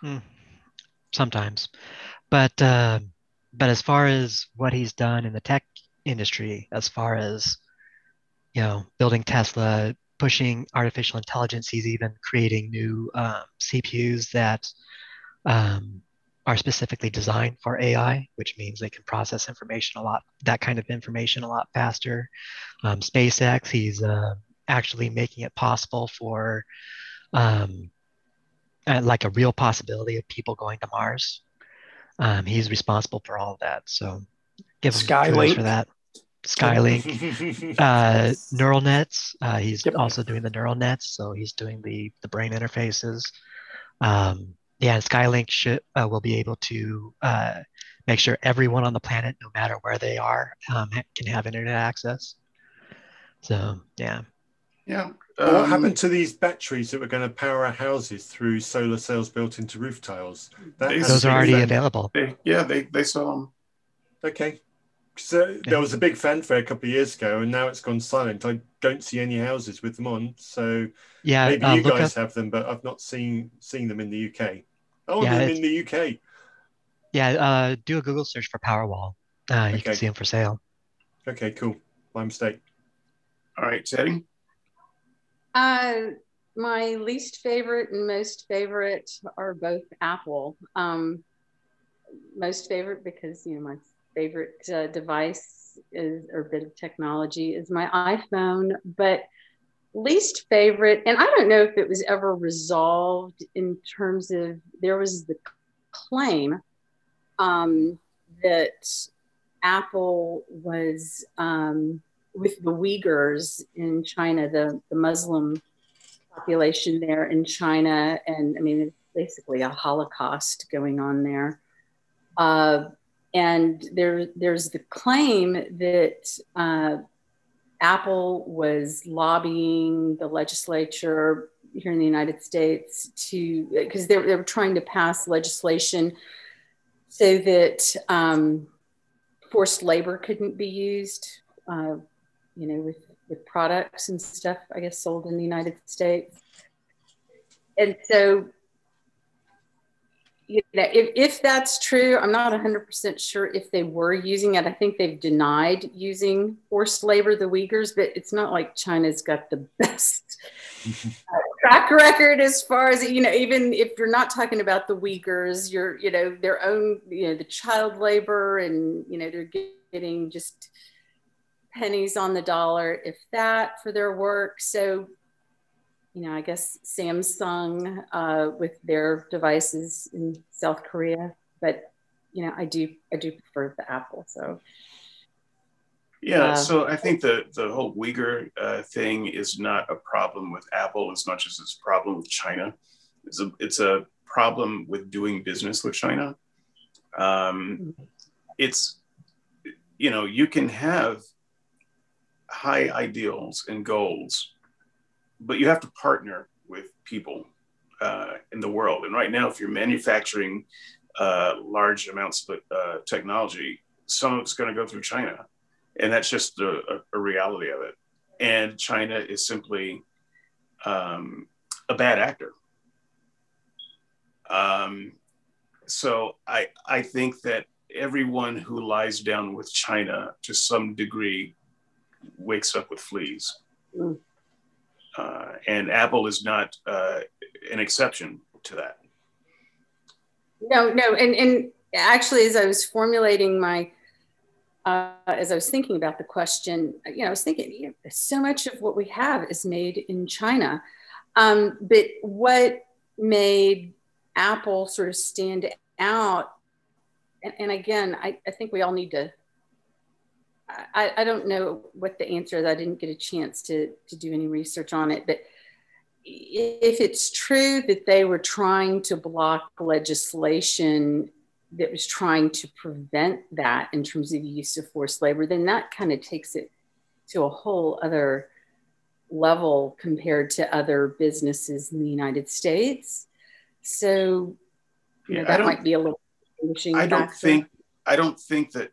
Hmm. Sometimes, but uh, but as far as what he's done in the tech industry, as far as you know, building Tesla, pushing artificial intelligence, he's even creating new um, CPUs that um, are specifically designed for AI, which means they can process information a lot, that kind of information a lot faster. Um, SpaceX, he's uh, actually making it possible for um, uh, like a real possibility of people going to Mars. Um, he's responsible for all of that. So give him Skylink for that. Skylink, uh, neural nets. Uh, he's yep. also doing the neural nets, so he's doing the the brain interfaces. Um, yeah, Skylink should, uh, will be able to uh, make sure everyone on the planet, no matter where they are, um, can have internet access. So yeah. Yeah. Um, what happened to these batteries that were going to power our houses through solar cells built into roof tiles? those are already available. They, yeah, they they sell them. Okay. So there was a big fanfare a couple of years ago, and now it's gone silent. I don't see any houses with them on. So yeah, maybe uh, you guys up, have them, but I've not seen seen them in the UK. Oh, yeah, in the UK. Yeah, uh, do a Google search for Powerwall. Uh, you can see them for sale. Okay, cool. My mistake. All right, Teddy. Uh, my least favorite and most favorite are both Apple. Um, most favorite because you know my favorite uh, device is or bit of technology is my iPhone, but least favorite, and I don't know if it was ever resolved in terms of there was the claim um, that Apple was um, with the Uyghurs in China, the, the Muslim population there in China, and I mean, basically a Holocaust going on there. Uh, and there, there's the claim that uh, Apple was lobbying the legislature here in the United States to, because they, they, were trying to pass legislation so that um, forced labor couldn't be used, uh, you know, with, with products and stuff, I guess, sold in the United States. And so you know, if, if that's true, I'm not 100% sure if they were using it. I think they've denied using forced labor, the Uyghurs, but it's not like China's got the best uh, track record as far as, you know, even if you're not talking about the Uyghurs, you're, you know, their own, you know, the child labor and, you know, they're getting just pennies on the dollar, if that, for their work. So you know, I guess Samsung uh, with their devices in South Korea, but you know, I do I do prefer the Apple. So yeah, uh, so I think the the whole Uyghur uh, thing is not a problem with Apple as much as it's a problem with China. It's a it's a problem with doing business with China. Um, it's you know you can have high ideals and goals but you have to partner with people uh, in the world. And right now, if you're manufacturing uh, large amounts of uh, technology, some of it's going to go through China, and that's just a, a reality of it. And China is simply um, a bad actor. Um, so I I think that everyone who lies down with China to some degree wakes up with fleas. Mm. Uh, and Apple is not uh, an exception to that. No, no, and and actually, as I was formulating my, uh, as I was thinking about the question, you know, I was thinking, you know, so much of what we have is made in China, um, but what made Apple sort of stand out, and, and again, I, I think we all need to I, I don't know what the answer is. I didn't get a chance to, to do any research on it, but if it's true that they were trying to block legislation that was trying to prevent that in terms of the use of forced labor, then that kind of takes it to a whole other level compared to other businesses in the United States. So you know, that might be a little. I don't factor. think I don't think that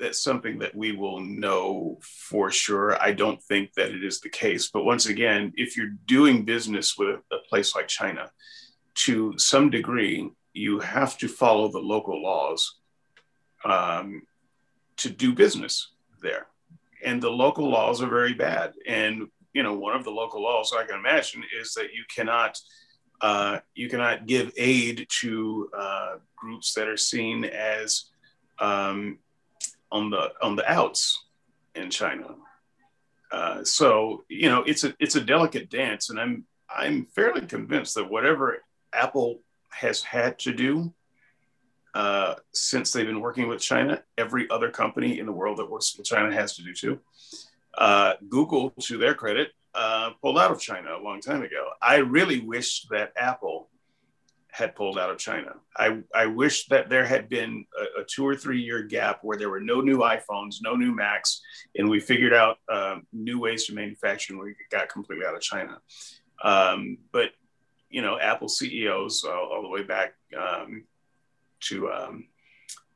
that's something that we will know for sure. I don't think that it is the case. But once again, if you're doing business with a place like China, to some degree, you have to follow the local laws um, to do business there. And the local laws are very bad. And you know, one of the local laws I can imagine is that you cannot uh, you cannot give aid to uh, groups that are seen as um, on the on the outs in China. Uh, so you know it's a it's a delicate dance, and I'm I'm fairly convinced that whatever Apple has had to do uh, since they've been working with China, every other company in the world that works with China has to do too. Uh, Google, to their credit, uh, pulled out of China a long time ago. I really wish that Apple had pulled out of China. I, I wish that there had been a, a, two or three year gap where there were no new iPhones, no new Macs, and we figured out uh, new ways to manufacture and we got completely out of China. Um, but, you know, Apple CEOs all, all the way back um, to, um,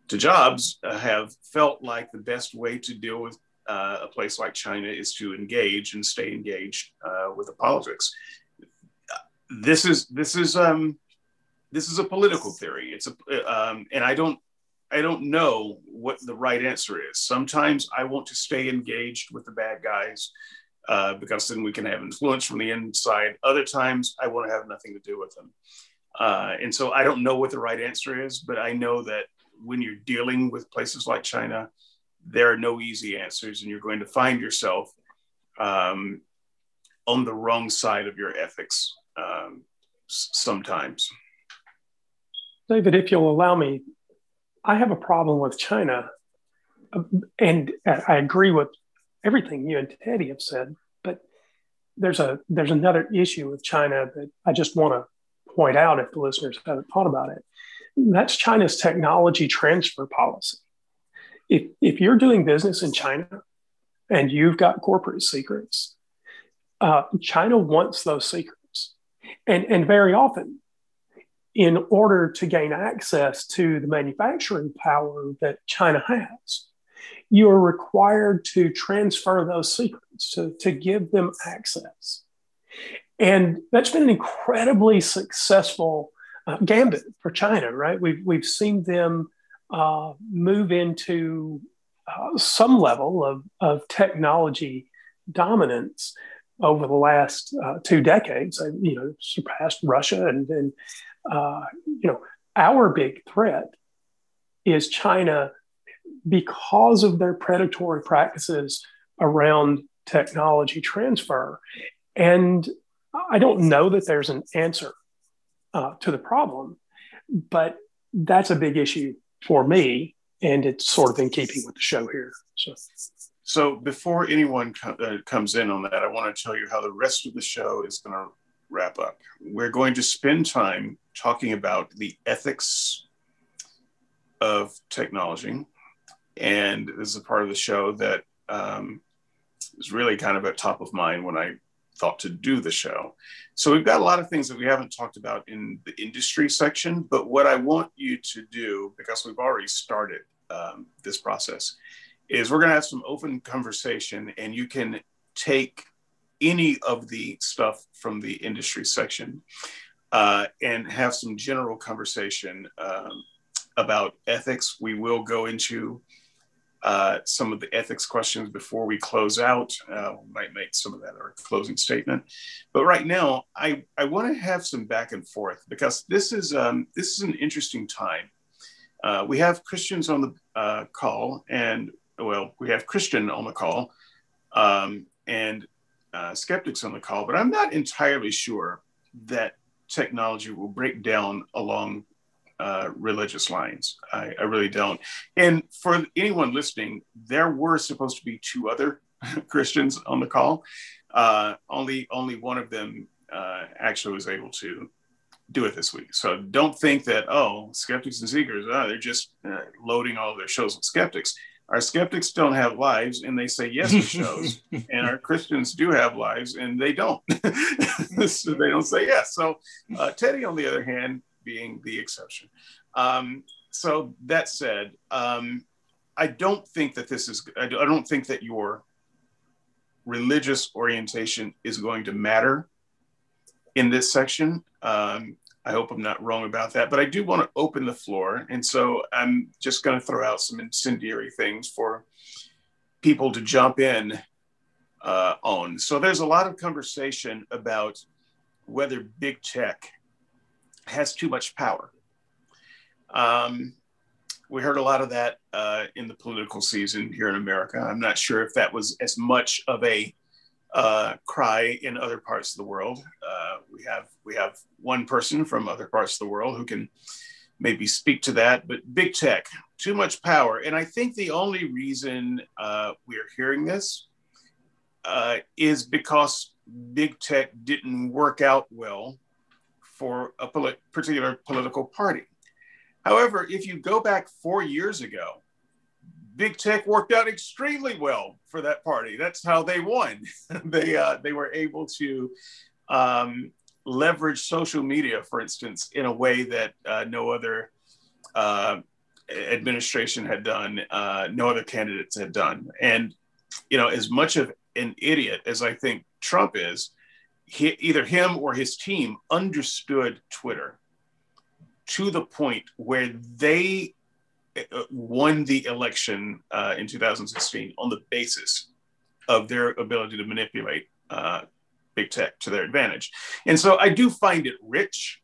to Jobs uh, have felt like the best way to deal with uh, a place like China is to engage and stay engaged uh, with the politics. This is this is um, this is a political theory. It's a um, and I don't I don't know what the right answer is. Sometimes I want to stay engaged with the bad guys uh, because then we can have influence from the inside. Other times I want to have nothing to do with them. Uh, and so I don't know what the right answer is, but I know that when you're dealing with places like China, there are no easy answers, and you're going to find yourself um, on the wrong side of your ethics um, sometimes. David, if you'll allow me, I have a problem with China. And I agree with everything you and Teddy have said, but there's a there's another issue with China that I just want to point out if the listeners haven't thought about it. That's China's technology transfer policy if, if you're doing business in China and you've got corporate secrets, uh, China wants those secrets. And, and very often, in order to gain access to the manufacturing power that China has, you are required to transfer those secrets, to, to give them access. And that's been an incredibly successful uh, gambit for China, right? We've, we've seen them uh, move into uh, some level of, of technology dominance over the last uh, two decades. You know, surpassed Russia, and, and uh, you know, our big threat is China because of their predatory practices around technology transfer. And I don't know that there's an answer uh, to the problem, but that's a big issue for me, and it's sort of in keeping with the show here. So. So before anyone co- uh, comes in on that, I want to tell you how the rest of the show is going to wrap up. We're going to spend time talking about the ethics of technology, and this is a part of the show that um, is really kind of at top of mind when I thought to do the show. So we've got a lot of things that we haven't talked about in the industry section, but what I want you to do, because we've already started um, this process, is we're going to have some open conversation and you can take any of the stuff from the industry section uh, and have some general conversation um, about ethics. We will go into uh, some of the ethics questions before we close out. Uh, we might make some of that our closing statement. But right now, I, I want to have some back and forth because this is, um, this is an interesting time. Uh, we have Christians on the uh, call, and well, we have Christian on the call um, and uh, skeptics on the call, but I'm not entirely sure that technology will break down along uh, religious lines. I, I, really don't. And for anyone listening, there were supposed to be two other Christians on the call. Uh, only only one of them uh, actually was able to do it this week. So don't think that oh, skeptics and seekers, oh, they're just uh, loading all their shows with skeptics. Our skeptics don't have lives and they say yes to shows, and our Christians do have lives and they don't. so they don't say yes. So uh, Teddy, on the other hand, being the exception. Um, so that said, um, I don't think that this is, I don't think that your religious orientation is going to matter in this section. Um, I hope I'm not wrong about that, but I do want to open the floor. And so I'm just going to throw out some incendiary things for people to jump in uh, on. So there's a lot of conversation about whether big tech has too much power. Um, we heard a lot of that uh, in the political season here in America. I'm not sure if that was as much of a uh, cry in other parts of the world. Uh, we have we have one person from other parts of the world who can maybe speak to that. But big tech, too much power, and I think the only reason uh, we are hearing this uh, is because big tech didn't work out well for a polit- particular political party. However, if you go back four years ago, big tech worked out extremely well for that party. That's how they won. they uh, they were able to um, leverage social media, for instance, in a way that uh, no other uh, administration had done, uh, no other candidates had done. And you know, as much of an idiot as I think Trump is, he, either him or his team understood Twitter to the point where they won the election uh, in 2016 on the basis of their ability to manipulate uh, big tech to their advantage. And so I do find it rich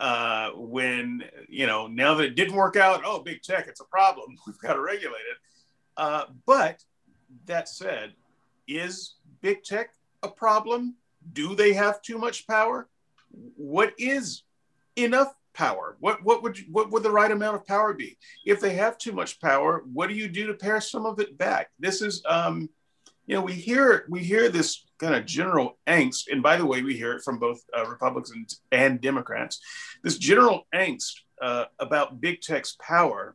uh, when, you know, now that it didn't work out, oh, big tech, it's a problem. We've got to regulate it. Uh, but that said, is big tech a problem? Do they have too much power? What is enough power? What what would what would the right amount of power be? If they have too much power, what do you do to pare some of it back? This is um, you know, we hear we hear this kind of general angst, and by the way, we hear it from both uh, Republicans and Democrats. This general angst uh, about big tech's power,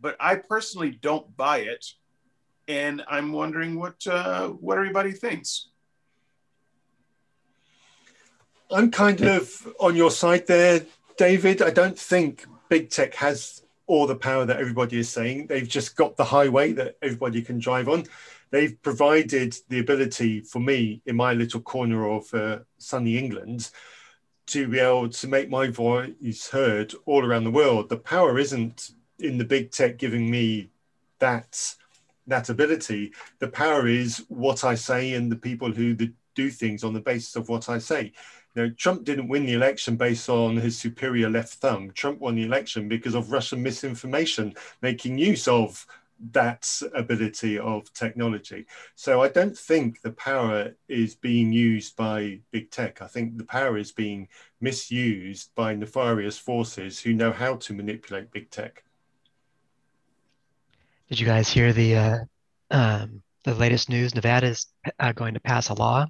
but I personally don't buy it, and I'm wondering what uh, what everybody thinks. I'm kind of on your side there, David, I don't think big tech has all the power that everybody is saying. They've just got the highway that everybody can drive on. They've provided the ability for me in my little corner of uh, sunny England to be able to make my voice heard all around the world. The power isn't in the big tech giving me that that ability. The power is what I say and the people who do things on the basis of what I say. Know, Trump didn't win the election based on his superior left thumb. Trump won the election because of Russian misinformation, making use of that ability of technology. So I don't think the power is being used by big tech. I think the power is being misused by nefarious forces who know how to manipulate big tech. Did you guys hear the uh, um, the latest news? Nevada is uh, going to pass a law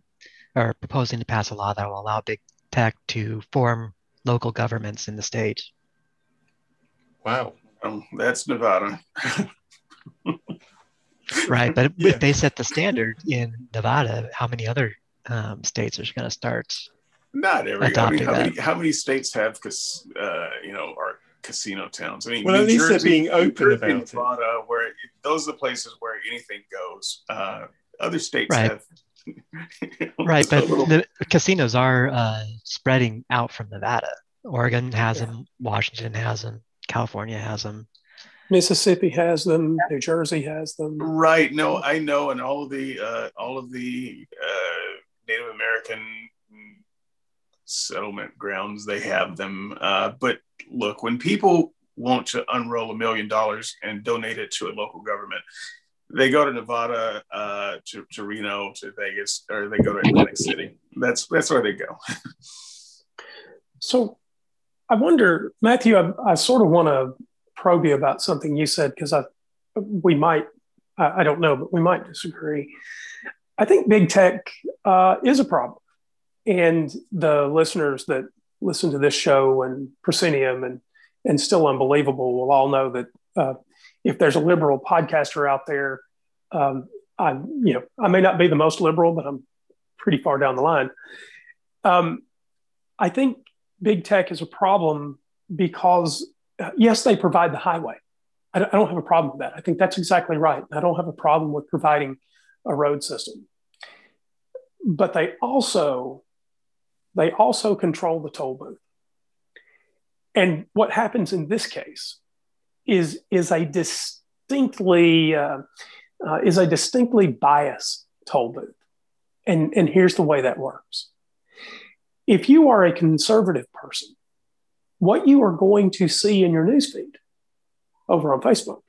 are proposing to pass a law that will allow big tech to form local governments in the state. Wow. Um, that's Nevada. right. But yeah. if they set the standard in Nevada, how many other um, states are going to start? Not every. I mean, how many, how many, states have, uh, you know, are casino towns? I mean, well, New at least Jersey, they're being open Jersey, about Nevada, it. Where those are the places where anything goes. Uh, other states right. have right, but the casinos are uh, spreading out from Nevada. Oregon has yeah. them, Washington has them, California has them. Mississippi has them. New Jersey has them. Right. No, I know, and all of the uh, all of the uh, Native American settlement grounds they have them. Uh, but look, when people want to unroll a million dollars and donate it to a local government, they go to Nevada, uh, to, to Reno, to Vegas, or they go to Atlantic City. That's that's where they go. so, I wonder, Matthew. I, I sort of want to probe you about something you said because I we might I, I, don't know, but we might disagree. I think big tech uh, is a problem, and the listeners that listen to this show and Proscenium and and still unbelievable will all know that. Uh, if there's a liberal podcaster out there, um, I you know I may not be the most liberal, but I'm pretty far down the line. Um, I think big tech is a problem because uh, yes, they provide the highway. I don't have a problem with that. I think that's exactly right. I don't have a problem with providing a road system. But they also they also control the toll booth. And what happens in this case is, is a distinctly uh, uh, is a distinctly biased toll booth. And, and here's the way that works. If you are a conservative person, what you are going to see in your newsfeed over on Facebook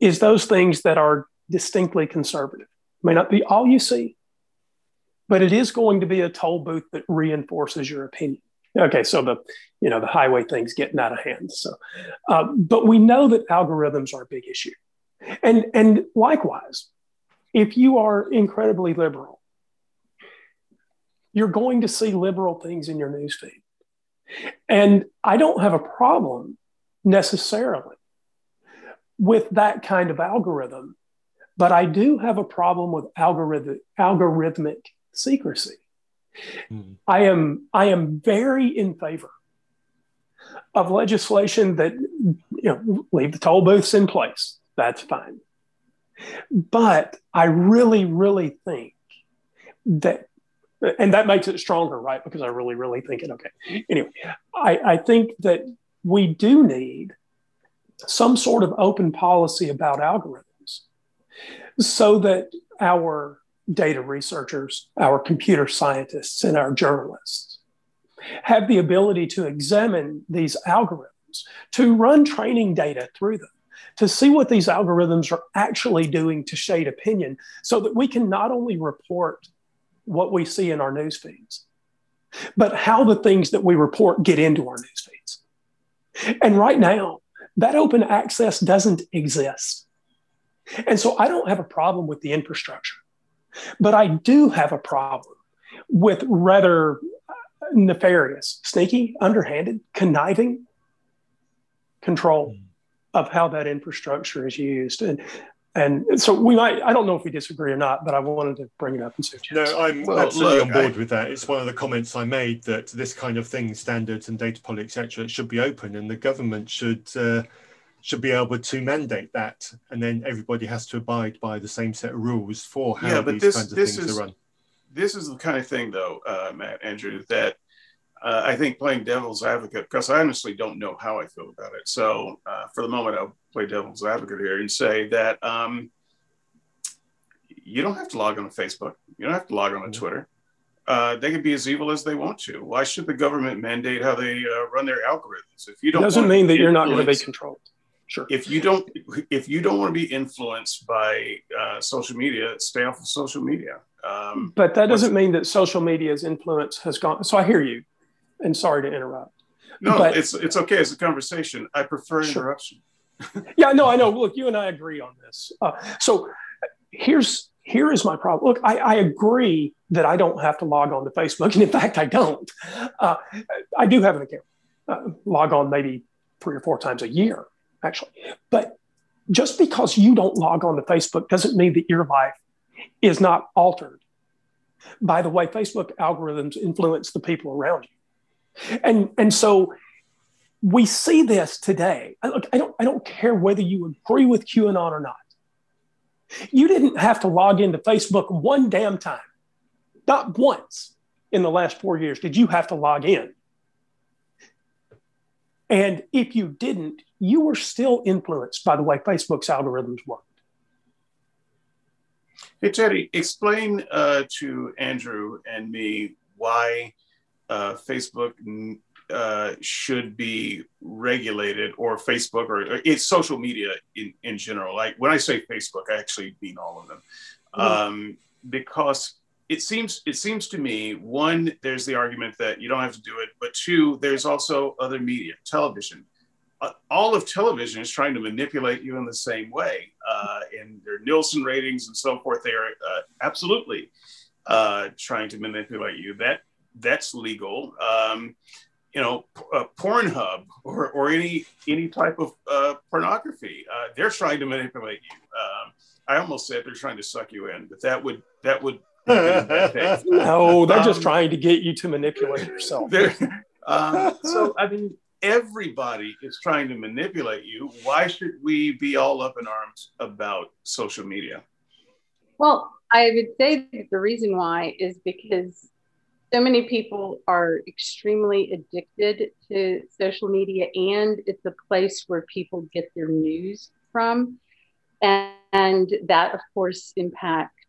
is those things that are distinctly conservative. May not be all you see, but it is going to be a toll booth that reinforces your opinion. Okay, so the you know the highway thing's getting out of hand. So, uh, but we know that algorithms are a big issue, and and likewise, if you are incredibly liberal, you're going to see liberal things in your newsfeed, and I don't have a problem necessarily with that kind of algorithm, but I do have a problem with algorithm algorithmic secrecy. Mm. I am I am very in favor of legislation that you know leave the toll booths in place. That's fine. But I really, really think that and that makes it stronger, right? Because I really, really think it. Okay. Anyway, I, I think that we do need some sort of open policy about algorithms so that our data researchers, our computer scientists, and our journalists have the ability to examine these algorithms, to run training data through them, to see what these algorithms are actually doing to shade opinion, so that we can not only report what we see in our news feeds, but how the things that we report get into our news feeds. And right now, that open access doesn't exist. And so I don't have a problem with the infrastructure. But I do have a problem with rather nefarious, sneaky, underhanded, conniving control mm. of how that infrastructure is used. And and so we might, I don't know if we disagree or not, but I wanted to bring it up and say, No, I'm well, absolutely look, on board I, with that. It's one of the comments I made that this kind of thing, standards and data policy, etc., should be open and the government should uh, should be able to mandate that, and then everybody has to abide by the same set of rules for how yeah, these this, kinds of things is, are run. This is the kind of thing, though, uh, Matt, Andrew, that uh, I think playing devil's advocate, because I honestly don't know how I feel about it. So uh, for the moment, I'll play devil's advocate here and say that um, you don't have to log on to Facebook. You don't have to log on to mm-hmm. Twitter. Uh, they can be as evil as they want to. Why should the government mandate how they uh, run their algorithms? If you don't, it doesn't mean that you're not going to be controlled. Sure. If you don't, if you don't want to be influenced by uh, social media, stay off of social media. Um, but that doesn't mean that social media's influence has gone. So I hear you, and sorry to interrupt. No, but, it's it's okay. It's a conversation. I prefer sure. interruption. yeah, no, I know. Look, you and I agree on this. Uh, so here's here is my problem. Look, I, I, agree that I don't have to log on to Facebook, and in fact, I don't. Uh, I do have an account. Uh, log on maybe three or four times a year actually. But just because you don't log on to Facebook doesn't mean that your life is not altered by the way Facebook algorithms influence the people around you. And, and so we see this today. Look, I don't, I don't care whether you agree with QAnon or not. You didn't have to log into Facebook one damn time. Not once in the last four years did you have to log in. And if you didn't, you were still influenced by the way Facebook's algorithms worked. Hey, Teddy, explain uh, to Andrew and me why uh, Facebook uh, should be regulated or Facebook or, or, it's social media in, in general. Like when I say Facebook, I actually mean all of them. Mm-hmm. Um, because it seems it seems to me one there's the argument that you don't have to do it but two there's also other media television. Uh, all of television is trying to manipulate you in the same way uh, in their nielsen ratings and so forth they are uh, absolutely uh, trying to manipulate you. That that's legal. Um, you know uh, pornhub or, or any any type of uh, pornography they're trying to manipulate you. Um, i almost said they're trying to suck you in but that would that would no, they're um, just trying to get you to manipulate yourself. Um, so, I mean, everybody is trying to manipulate you, why should we be all up in arms about social media? Well, I would say that the reason why is because so many people are extremely addicted to social media and it's a place where people get their news from. And, and that, of course, impacts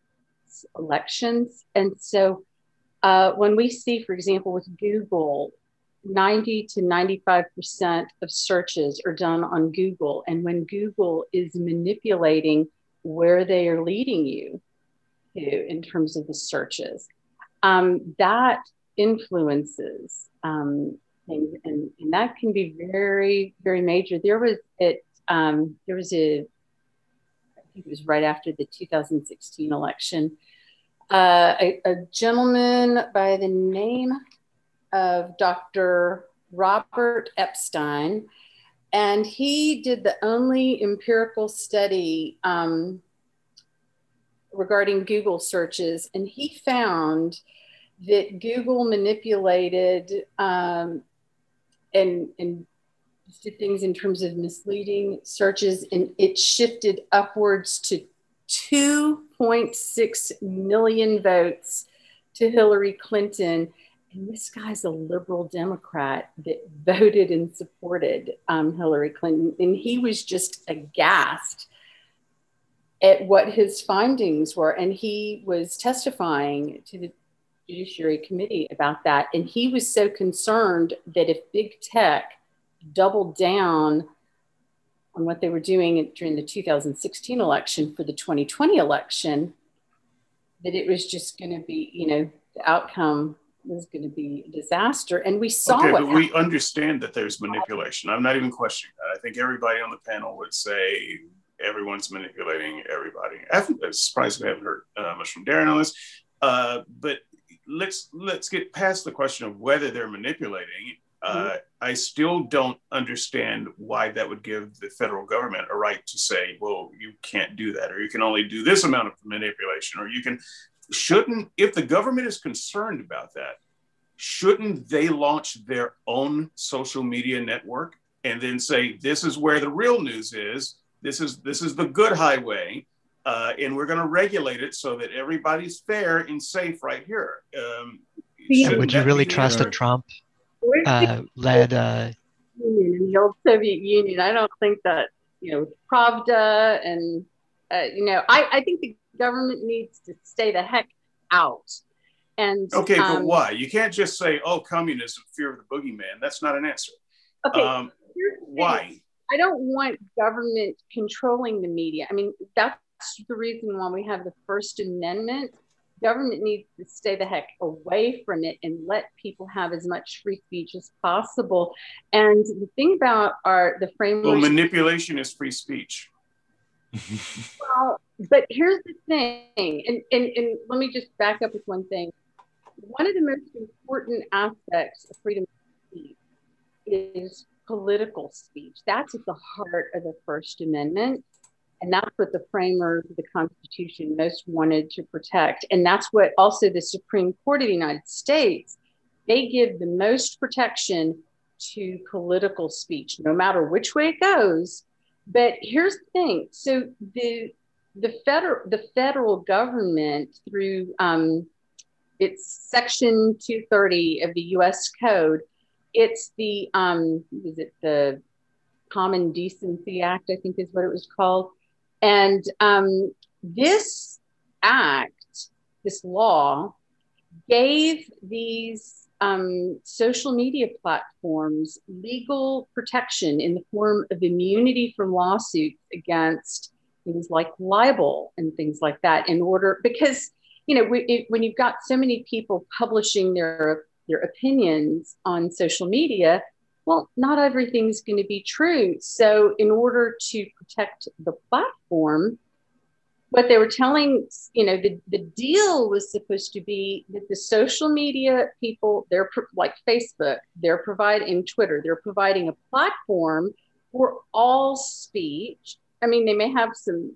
elections. And so uh, when we see, for example, with Google, 90 to 95% of searches are done on Google. And when Google is manipulating where they are leading you to in terms of the searches, um, that influences um, things. And, and, that can be very, very major. There was it, um, there was a, think it was right after the 2016 election, uh, a, a gentleman by the name of Dr. Robert Epstein, and he did the only empirical study um, regarding Google searches, and he found that Google manipulated um, and, and did things in terms of misleading searches, and it shifted upwards to 2.6 million votes to Hillary Clinton and this guy's a liberal Democrat that voted and supported um, Hillary Clinton. And he was just aghast at what his findings were. And he was testifying to the Judiciary Committee about that. And he was so concerned that if big tech doubled down on what they were doing during the 2016 election for the 2020 election, that it was just going to be, you know, the outcome was going to be a disaster. And we saw okay, but we understand that there's manipulation. I'm not even questioning that. I think everybody on the panel would say everyone's manipulating everybody. I'm surprised we haven't heard uh, much from Darren on this. Uh, but let's let's get past the question of whether they're manipulating. Uh, mm-hmm. I still don't understand why that would give the federal government a right to say, well, you can't do that, or you can only do this amount of manipulation, or you can shouldn't, if the government is concerned about that, shouldn't they launch their own social media network and then say, this is where the real news is, this is this is the good highway, uh, and we're going to regulate it so that everybody's fair and safe right here. Um, would you really trust a Trump uh, led? Uh... In the old Soviet Union, I don't think that you know Pravda and uh, you know I, I think the government needs to stay the heck out. And okay, um, but why? You can't just say, "Oh, communism, fear of the boogeyman." That's not an answer. Okay, um, why? I don't want government controlling the media. I mean, that's the reason why we have the First Amendment. Government needs to stay the heck away from it and let people have as much free speech as possible. And the thing about our the framework. Well, manipulation is free speech. well, but here's the thing, and, and, and let me just back up with one thing. One of the most important aspects of freedom of speech is political speech. That's at the heart of the First Amendment. And that's what the framers of the Constitution most wanted to protect. And that's what also the Supreme Court of the United States, they give the most protection to political speech, no matter which way it goes. But here's the thing. So the the federal the federal government through um, its section 230 of the U.S. Code, it's the um, is it the Common Decency Act? I think is what it was called, and um, this act, this law, gave these um, social media platforms legal protection in the form of immunity from lawsuits against things like libel and things like that in order because you know we, it, when you've got so many people publishing their their opinions on social media well not everything's going to be true. So in order to protect the platform what they were telling you know the, the deal was supposed to be that the social media people they're like facebook they're providing twitter they're providing a platform for all speech. I mean, they may have some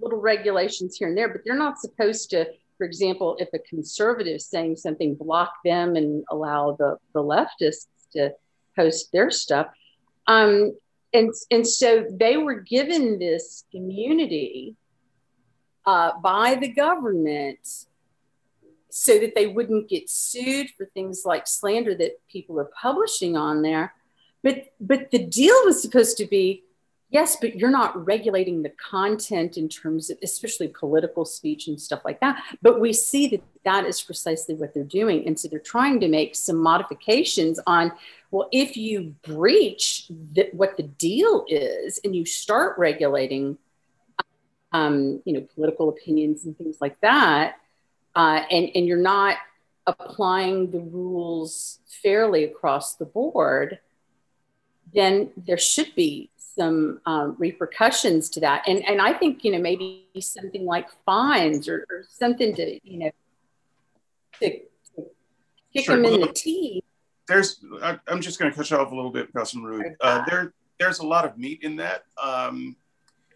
little regulations here and there, but they're not supposed to, for example, if a conservative is saying something, block them and allow the, the leftists to post their stuff. Um, and, and so they were given this immunity uh, by the government so that they wouldn't get sued for things like slander that people are publishing on there. But but the deal was supposed to be yes, but you're not regulating the content in terms of especially political speech and stuff like that. But we see that that is precisely what they're doing. And so they're trying to make some modifications on well, if you breach the, what the deal is and you start regulating um, you know, political opinions and things like that, uh, and, and you're not applying the rules fairly across the board, then there should be some um, repercussions to that. And, and I think, you know, maybe something like fines or, or something to, you know, to, to kick sure. them in the teeth. There's, I, am just going to cut you off a little bit, Cousin Rude. Uh, there, there's a lot of meat in that. Um,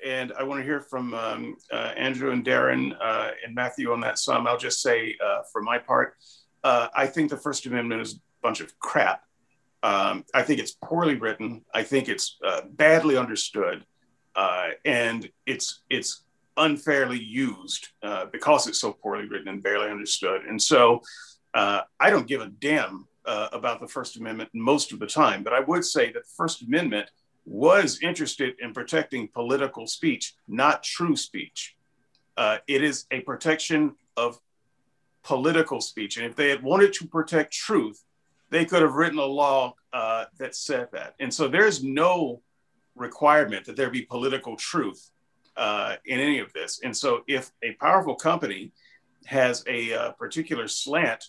and I want to hear from um, uh, Andrew and Darren uh, and Matthew on that some. I'll just say, uh, for my part, uh, I think the First Amendment is a bunch of crap. Um, I think it's poorly written. I think it's uh, badly understood, uh, and it's it's unfairly used because it's so poorly written and barely understood. And so, I don't give a damn about the First Amendment most of the time. But I would say that the First Amendment was interested in protecting political speech, not true speech. Uh, it is a protection of political speech. And if they had wanted to protect truth, they could have written a law uh, that said that. And so there's no requirement that there be political truth uh, in any of this. And so if a powerful company has a uh, particular slant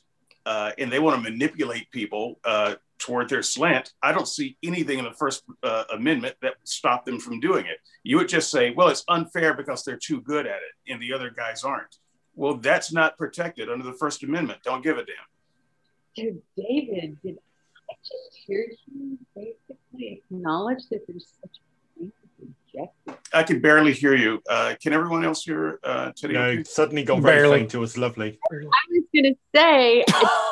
uh, and they want to manipulate people uh, toward their slant, I don't see anything in the First uh, Amendment that would stop them from doing it. You would just say, well, it's unfair because they're too good at it and the other guys aren't. Well, that's not protected under the First Amendment. Don't give a damn. David, did I just hear you basically acknowledge that there's such a thing as objective? I can barely hear you. Uh, can everyone else hear uh, Teddy? No, suddenly got very barely. faint. It was lovely. I was going to say,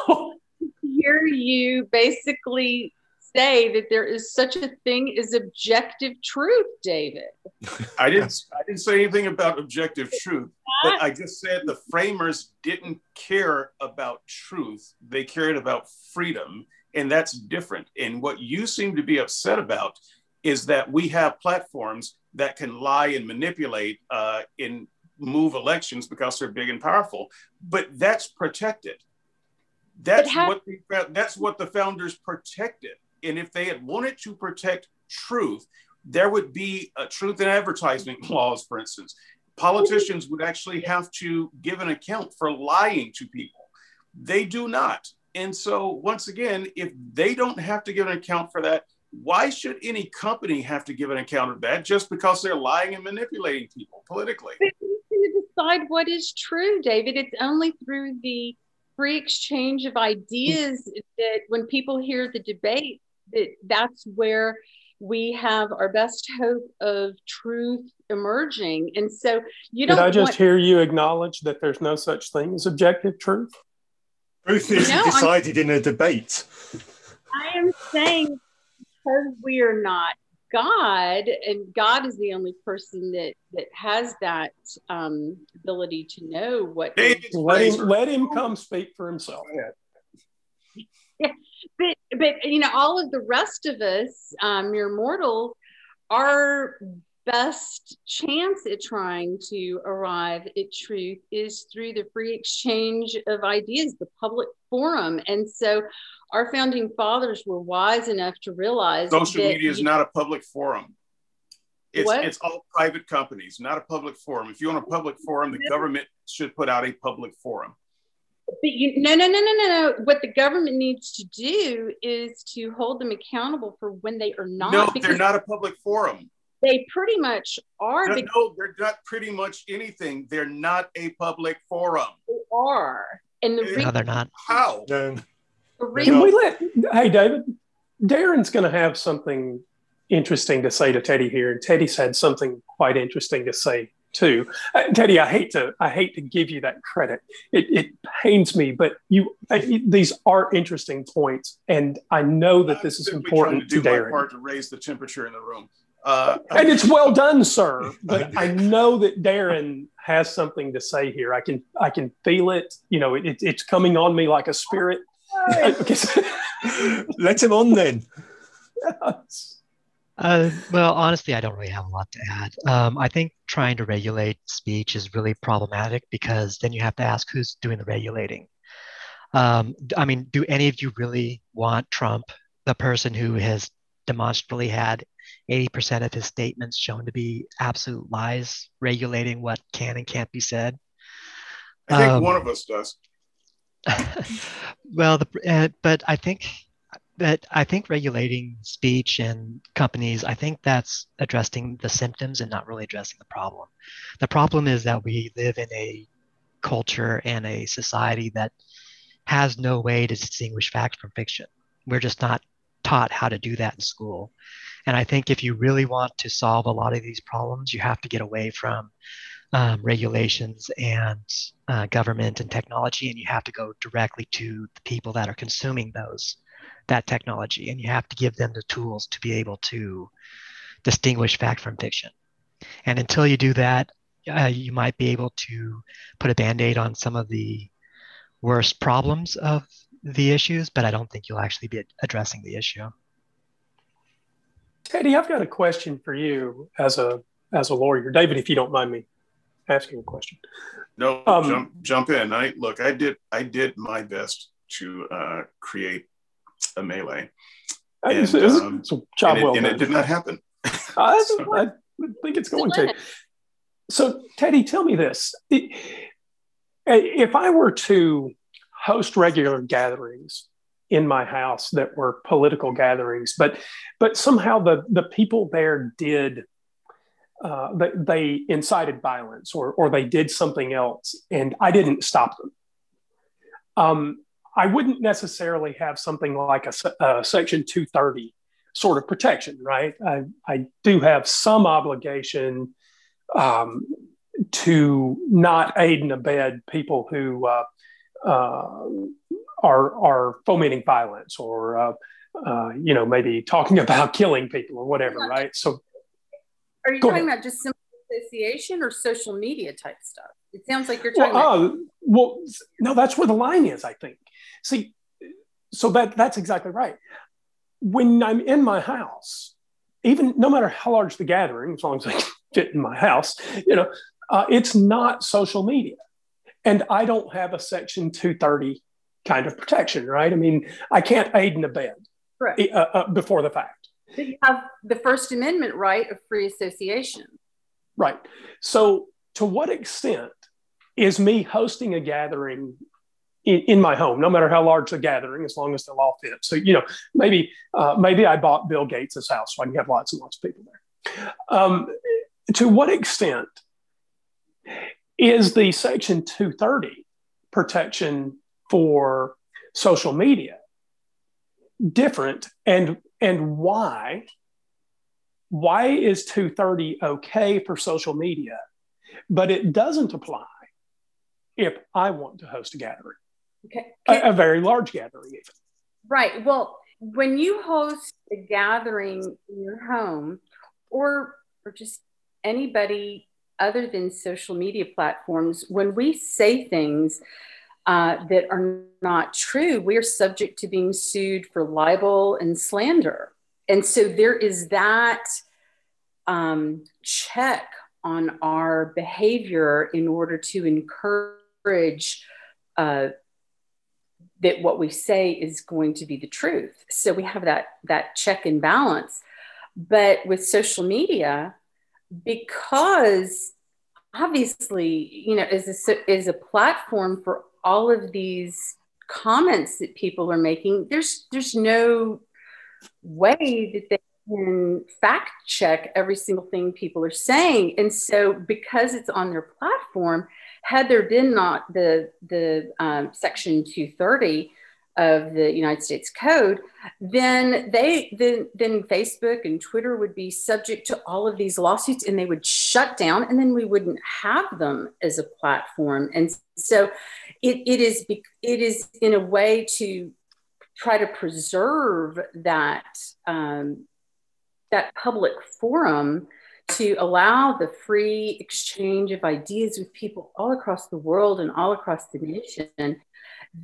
hear you basically say that there is such a thing as objective truth, David. I didn't I didn't say anything about objective truth, but I just said the framers didn't care about truth. They cared about freedom, and that's different. And what you seem to be upset about is that we have platforms that can lie and manipulate uh, and move elections because they're big and powerful, but that's protected. That's what the, that's what the founders protected. And if they had wanted to protect truth, there would be a truth in advertising laws, for instance. Politicians would actually have to give an account for lying to people. They do not. And so, once again, if they don't have to give an account for that, why should any company have to give an account of that just because they're lying and manipulating people politically? But who's going to decide what is true, David? It's only through the free exchange of ideas that when people hear the debate that that's where we have our best hope of truth emerging and so you don't did i just want- hear you acknowledge that there's no such thing as objective truth truth is no, decided I'm, in a debate i am saying because we are not God, and God is the only person that that has that um, ability to know what. Let him, let him come speak for himself. Yeah, but but you know, all of the rest of us, um, mere mortals, our best chance at trying to arrive at truth is through the free exchange of ideas, the public forum, and so our founding fathers were wise enough to realize social media is not a public forum. It's, what? it's all private companies, not a public forum. If you want a public forum, the government should put out a public forum. But you, no, no, no, no, no, no. What the government needs to do is to hold them accountable for when they are not. No, they're not a public forum. They pretty much are. No, no, they're not pretty much anything. They're not a public forum. They are. And the no, they're not. How? Can we let? Hey, David, Darren's going to have something interesting to say to Teddy here, and Teddy's had something quite interesting to say too. Uh, Teddy, I hate to I hate to give you that credit. It, it pains me, but you uh, these are interesting points, and I know that this is important to, do to Darren. part to raise the temperature in the room. Uh, and it's well done, sir. But I know that Darren has something to say here. I can I can feel it. You know, it, it's coming on me like a spirit. Let him on then. Uh, well, honestly, I don't really have a lot to add. Um, I think trying to regulate speech is really problematic because then you have to ask who's doing the regulating. Um, I mean, do any of you really want Trump, the person who has demonstrably had 80% of his statements shown to be absolute lies, regulating what can and can't be said? I think um, one of us does. well, the, uh, but I think that I think regulating speech and companies, I think that's addressing the symptoms and not really addressing the problem. The problem is that we live in a culture and a society that has no way to distinguish fact from fiction. We're just not taught how to do that in school. And I think if you really want to solve a lot of these problems, you have to get away from um, regulations and uh, government and technology, and you have to go directly to the people that are consuming those that technology and you have to give them the tools to be able to distinguish fact from fiction and until you do that uh, you might be able to put a band-aid on some of the worst problems of the issues but i don't think you'll actually be addressing the issue teddy i've got a question for you as a as a lawyer david if you don't mind me asking a question no um, jump jump in i look i did i did my best to uh, create a melee. And, it's, it's, um, it's job and, well it, and it did not happen. I, so. I think it's going to. So, Teddy, tell me this: if I were to host regular gatherings in my house that were political gatherings, but but somehow the the people there did uh, they, they incited violence or or they did something else, and I didn't stop them. Um, I wouldn't necessarily have something like a, a Section 230 sort of protection, right? I, I do have some obligation um, to not aid and abet people who uh, are are fomenting violence or uh, uh you know maybe talking about killing people or whatever, right? So, are you talking ahead. about just simple association or social media type stuff? It sounds like you're talking. Well, about- uh, well, no, that's where the line is. I think See, so that that's exactly right. When I'm in my house, even no matter how large the gathering, as long as I fit in my house, you know, uh, it's not social media, and I don't have a Section 230 kind of protection, right? I mean, I can't aid and abet right. uh, uh, before the fact. But you have the First Amendment right of free association. Right. So, to what extent is me hosting a gathering in, in, my home, no matter how large the gathering, as long as the law fits. So, you know, maybe uh, maybe I bought Bill Gates' house so I can have lots and lots of people there. Um, to what extent is the Section 230 protection for social media different, and and why? Why is 230 okay for social media, but it doesn't apply if I want to host a gathering? Okay. A, a, very large gathering, even. Right. Well, when you host a gathering in your home or, or just anybody other than social media platforms, when we say things uh, that are not true, we are subject to being sued for libel and slander. And so there is that um, check on our behavior in order to encourage uh, that what we say is going to be the truth. So we have that that check and balance. But with social media, because obviously, you know, is a, is a platform for all of these comments that people are making, there's there's no way that they can fact check every single thing people are saying. And so because it's on their platform, had there been not the the um, section 230 of the United States Code, then they then then Facebook and Twitter would be subject to all of these lawsuits and they would shut down and then we wouldn't have them as a platform. And so it, it is it is in a way to try to preserve that um, that public forum to allow the free exchange of ideas with people all across the world and all across the nation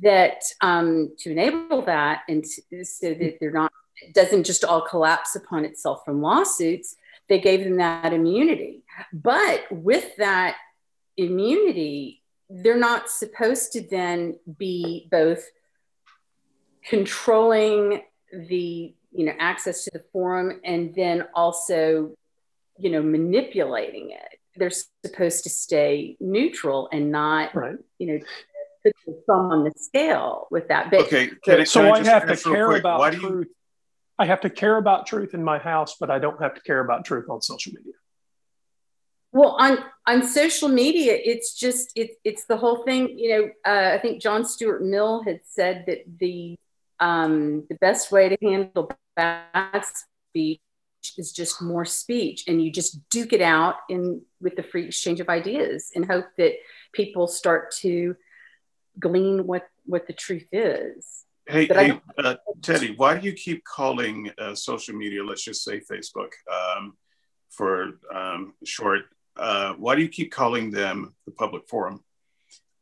that um, to enable that and to, so that they're not it doesn't just all collapse upon itself from lawsuits they gave them that immunity but with that immunity they're not supposed to then be both controlling the you know access to the forum and then also you know manipulating it they're supposed to stay neutral and not Right. you know put the thumb on the scale with that but Okay, can I, so can I, just have to care quick, about why do you- truth. I have to care about truth in my house, but I don't have to care about truth on social media. Well, on on social media, it's just it, it's the whole thing. You know, uh, I think John Stuart Mill had said that the um, the best way to handle bad speech is just more speech, and you just duke it out in with the free exchange of ideas, and hope that people start to glean what what the truth is. Hey, hey uh, Teddy, why do you keep calling uh, social media, let's just say Facebook um, for um, short, uh, why do you keep calling them the public forum?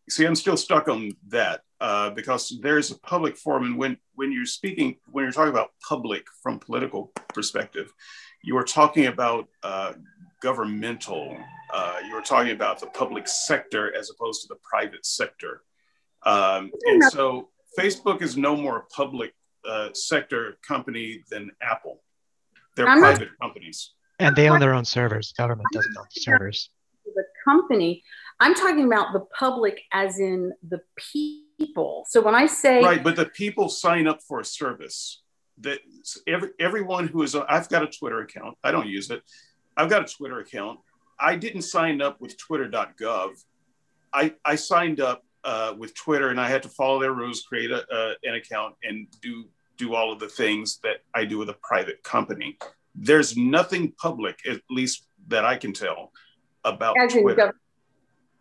See, I'm still stuck on that uh, because there's a public forum, and when when you're speaking, when you're talking about public from political perspective, you are talking about uh, governmental. Uh, you are talking about the public sector as opposed to the private sector, um, and so Facebook is no more a public uh, sector company than Apple. They're I'm not- private companies. And they own their own servers. Government doesn't own the servers. the company. I'm talking about the public as in the people. So when I say Right, but the people sign up for a service. That every everyone who is I've got a Twitter account. I don't use it. I've got a Twitter account. I didn't sign up with Twitter.gov. I I signed up uh, with Twitter, and I had to follow their rules, create a, uh, an account, and do do all of the things that I do with a private company. There's nothing public, at least that I can tell, about as Twitter.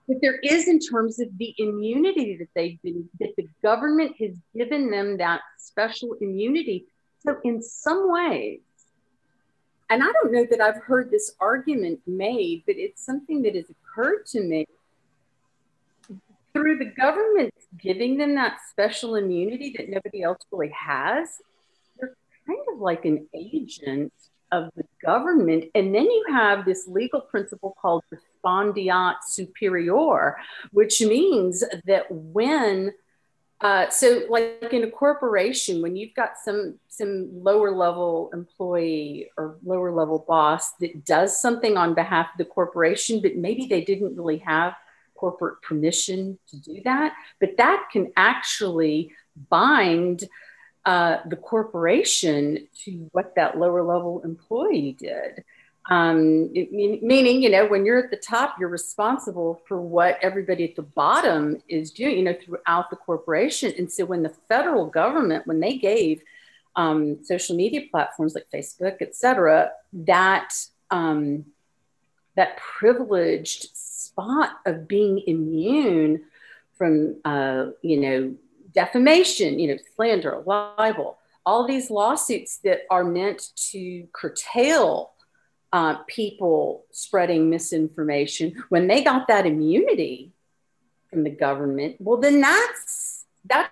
But there is in terms of the immunity that they've been, that the government has given them that special immunity. So, in some ways, and I don't know that I've heard this argument made, but it's something that has occurred to me through the government giving them that special immunity that nobody else really has. They're kind of like an agent of the government. And then you have this legal principle called respondeat superior, which means that when uh, so like in a corporation when you've got some some lower level employee or lower level boss that does something on behalf of the corporation but maybe they didn't really have corporate permission to do that but that can actually bind uh, the corporation to what that lower level employee did. Um, mean, meaning, you know, when you're at the top, you're responsible for what everybody at the bottom is doing, you know, throughout the corporation. And so when the federal government, when they gave um, social media platforms like Facebook, et cetera, that, um, that privileged spot of being immune from, uh, you know, defamation, you know, slander, libel, all these lawsuits that are meant to curtail uh, people spreading misinformation, when they got that immunity from the government, well, then that's that's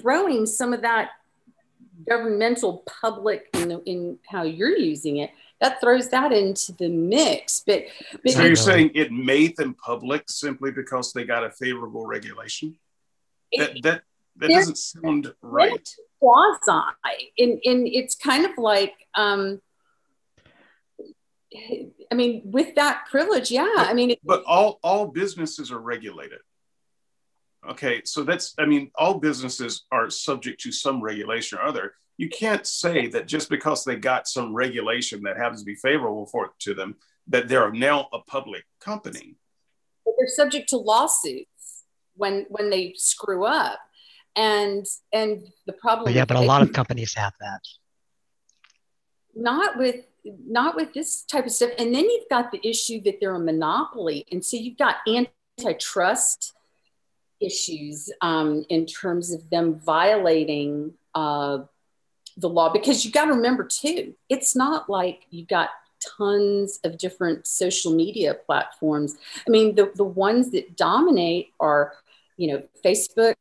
throwing some of that governmental public in how you're using it. That throws that into the mix. But, but So you're saying it made them public simply because they got a favorable regulation? That that that doesn't sound right. quasi in in it's kind of like um i mean with that privilege yeah i mean it, But all all businesses are regulated. Okay, so that's I mean all businesses are subject to some regulation or other. You can't say that just because they got some regulation that happens to be favorable for to them that they're now a public company. But they're subject to lawsuits when when they screw up and and the problem. yeah, but a lot of companies have that. Not with not with this type of stuff. And then you've got the issue that they're a monopoly, and so you've got antitrust issues um, in terms of them violating uh, the law because you got to remember too it's not like you've got tons of different social media platforms. I mean the, the ones that dominate are you know facebook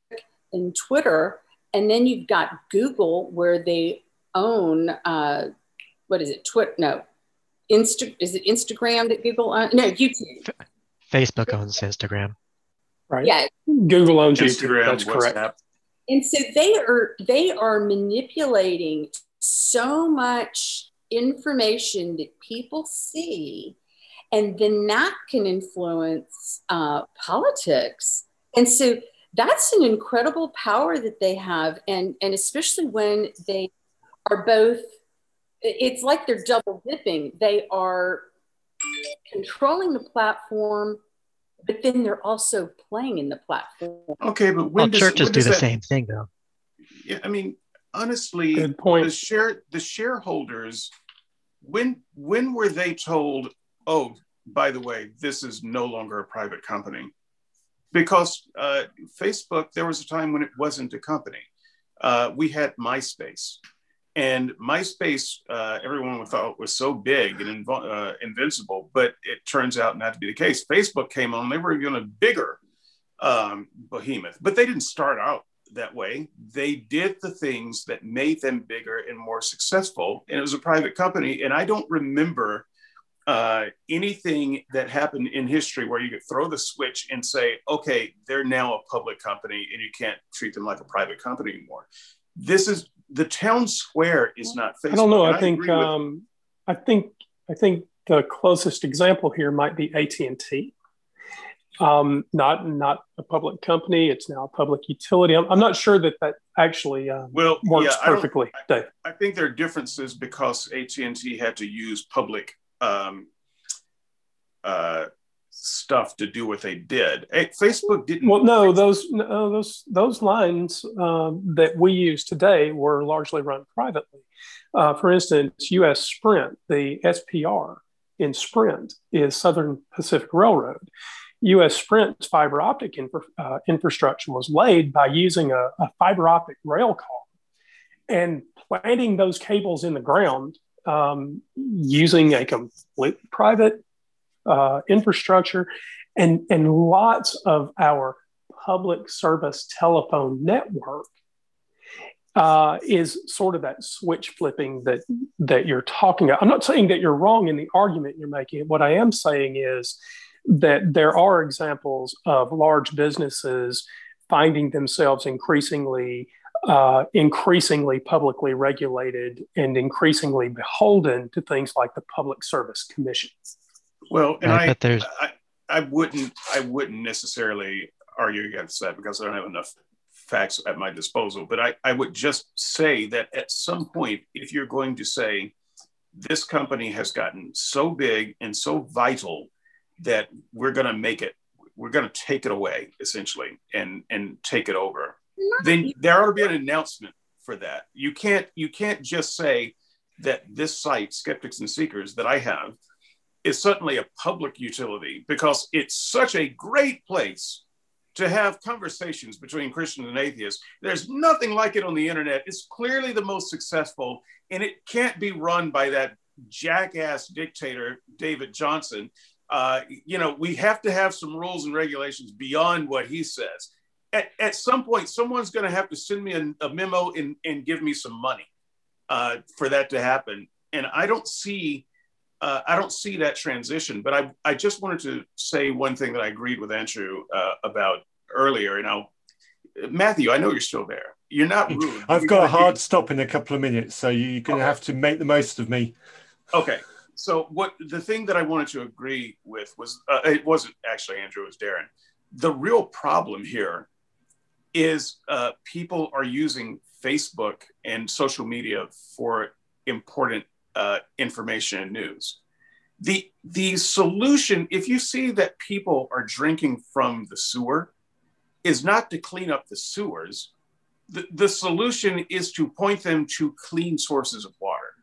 and twitter and then you've got google where they own uh, what is it twitter no Insta- is it instagram that google owns? no youtube. Facebook owns instagram. Right. Yeah. Google owns Instagram, youtube that's correct. WhatsApp. And so they are they are manipulating so much information that people see and then that can influence uh, politics. And so that's an incredible power that they have and and especially when they are both it's like they're double dipping. They are controlling the platform but then they're also playing in the platform. Okay, but when Well, does, churches when do does the that- same thing though. Yeah, I mean, honestly, good point. the share the shareholders when when were they told oh by the way this is no longer a private company because uh, facebook there was a time when it wasn't a company. Uh, we had myspace and myspace uh, everyone thought was so big and invo- uh, invincible but it turns out not to be the case facebook came on they were even a bigger um, behemoth but they didn't start out that way. They did the things that made them bigger and more successful. And it was a private company. And I don't remember uh, anything that happened in history where you could throw the switch and say, okay, they're now a public company and you can't treat them like a private company anymore. This is the town square is not Facebook. I don't know. And I think um, I think I think the closest example here might be AT and T. Um, not not a public company. It's now a public utility. I'm, I'm not sure that that actually um, well, works yeah, I perfectly. Dave. I think there are differences because AT and T had to use public um, uh, stuff to do what they did. Eh, Facebook didn't. Well, no, those no, those those lines um, that we use today were largely run privately. Uh, for instance, U.S. Sprint, the SPR in Sprint is Southern Pacific Railroad. U.S. Sprint's fiber optic infra, uh, infrastructure was laid by using a, a fiber optic rail car and planting those cables in the ground um, using a complete private uh, infrastructure and, and lots of our public service telephone network uh, is sort of that switch flipping that that you're talking about. I'm not saying that you're wrong in the argument you're making. What I am saying is that there are examples of large businesses finding themselves increasingly uh, increasingly publicly regulated and increasingly beholden to things like the Public Service Commission. Well, and I I, bet there's I, I wouldn't, I wouldn't necessarily argue against that because I don't have enough facts at my disposal. But I, I would just say that at some point, if you're going to say this company has gotten so big and so vital that we're going to make it, we're going to take it away essentially and and take it over, then there ought to be an announcement for that. You can't you can't just say that this site, Skeptics and Seekers, that I have, is certainly a public utility because it's such a great place to have conversations between Christians and atheists. There's nothing like it on the internet. It's clearly the most successful, and it can't be run by that jackass dictator, David Johnson. Uh, you know, we have to have some rules and regulations beyond what he says. At, at some point, someone's going to have to send me a, a memo and, and give me some money uh, for that to happen. And I don't see uh, I don't see that transition. But I, I just wanted to say one thing that I agreed with Andrew uh, about earlier. You know, Matthew, I know you're still there. You're not rude. I've got a hard stop in a couple of minutes, so you're going to Okay. have to make the most of me. Okay. So what the thing that I wanted to agree with was uh, it wasn't actually Andrew, it was Darren. The real problem here is uh, people are using Facebook and social media for important uh, information and news. The the solution, if you see that people are drinking from the sewer, is not to clean up the sewers. the, the solution is to point them to clean sources of water.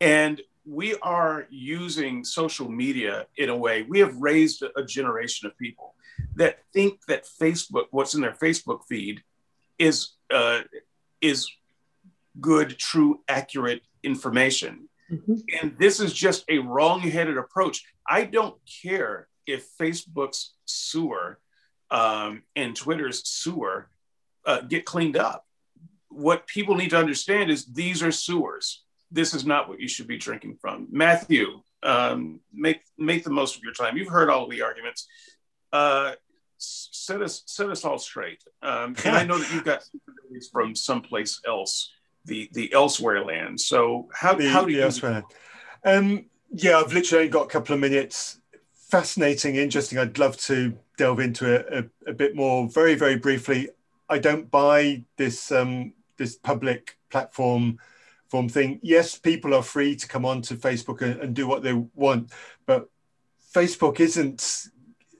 And we are using social media in a way, we have raised a generation of people that think that Facebook, what's in their Facebook feed, is uh, is good, true, accurate information. Mm-hmm. And this is just a wrong-headed approach. I don't care if Facebook's sewer um, and Twitter's sewer uh, get cleaned up. What people need to understand is these are sewers. This is not what you should be drinking from. Matthew, um, make make the most of your time. You've heard all the arguments. Uh, set us set us all straight. Um, and I know that you've got from someplace else, the the elsewhere land. So how, the, how do you elsewhere? Um, yeah, I've literally got a couple of minutes. Fascinating, interesting. I'd love to delve into it a, a bit more. Very, very briefly. I don't buy this um, this public platform form thing. Yes, people are free to come on to Facebook and, and do what they want, but Facebook isn't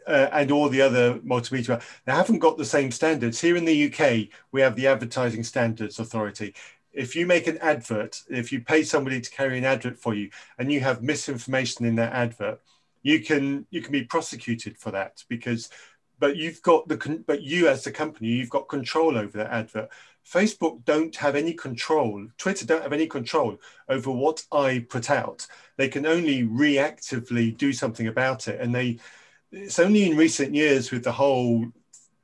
uh, and all the other multimedia, they haven't got the same standards. Here in the UK, we have the Advertising Standards Authority. If you make an advert, if you pay somebody to carry an advert for you, and you have misinformation in that advert, you can you can be prosecuted for that because but you've got the but you as the company you've got control over that advert. Facebook don't have any control twitter don't have any control over what i put out. They can only reactively do something about it. And they it's only in recent years with the whole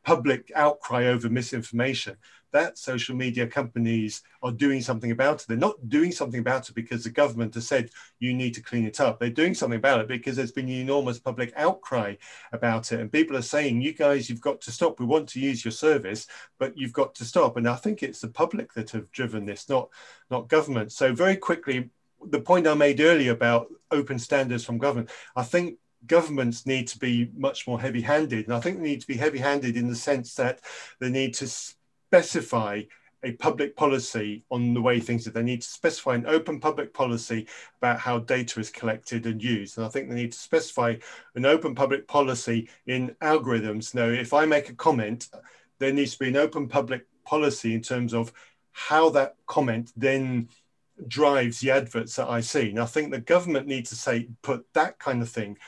public outcry over misinformation that social media companies are doing something about it. They're not doing something about it because the government has said you need to clean it up. They're doing something about it because there's been an enormous public outcry about it. And people are saying, you guys, you've got to stop. We want to use your service, but you've got to stop. And I think it's the public that have driven this, not, not government. So very quickly, the point I made earlier about open standards from government, I think governments need to be much more heavy handed. And I think they need to be heavy handed in the sense that they need to specify a public policy on the way things are. They need to specify an open public policy about how data is collected and used. And I think they need to specify an open public policy in algorithms. Now, if I make a comment, there needs to be an open public policy in terms of how that comment then drives the adverts that I see. And I think the government needs to say, put that kind of thing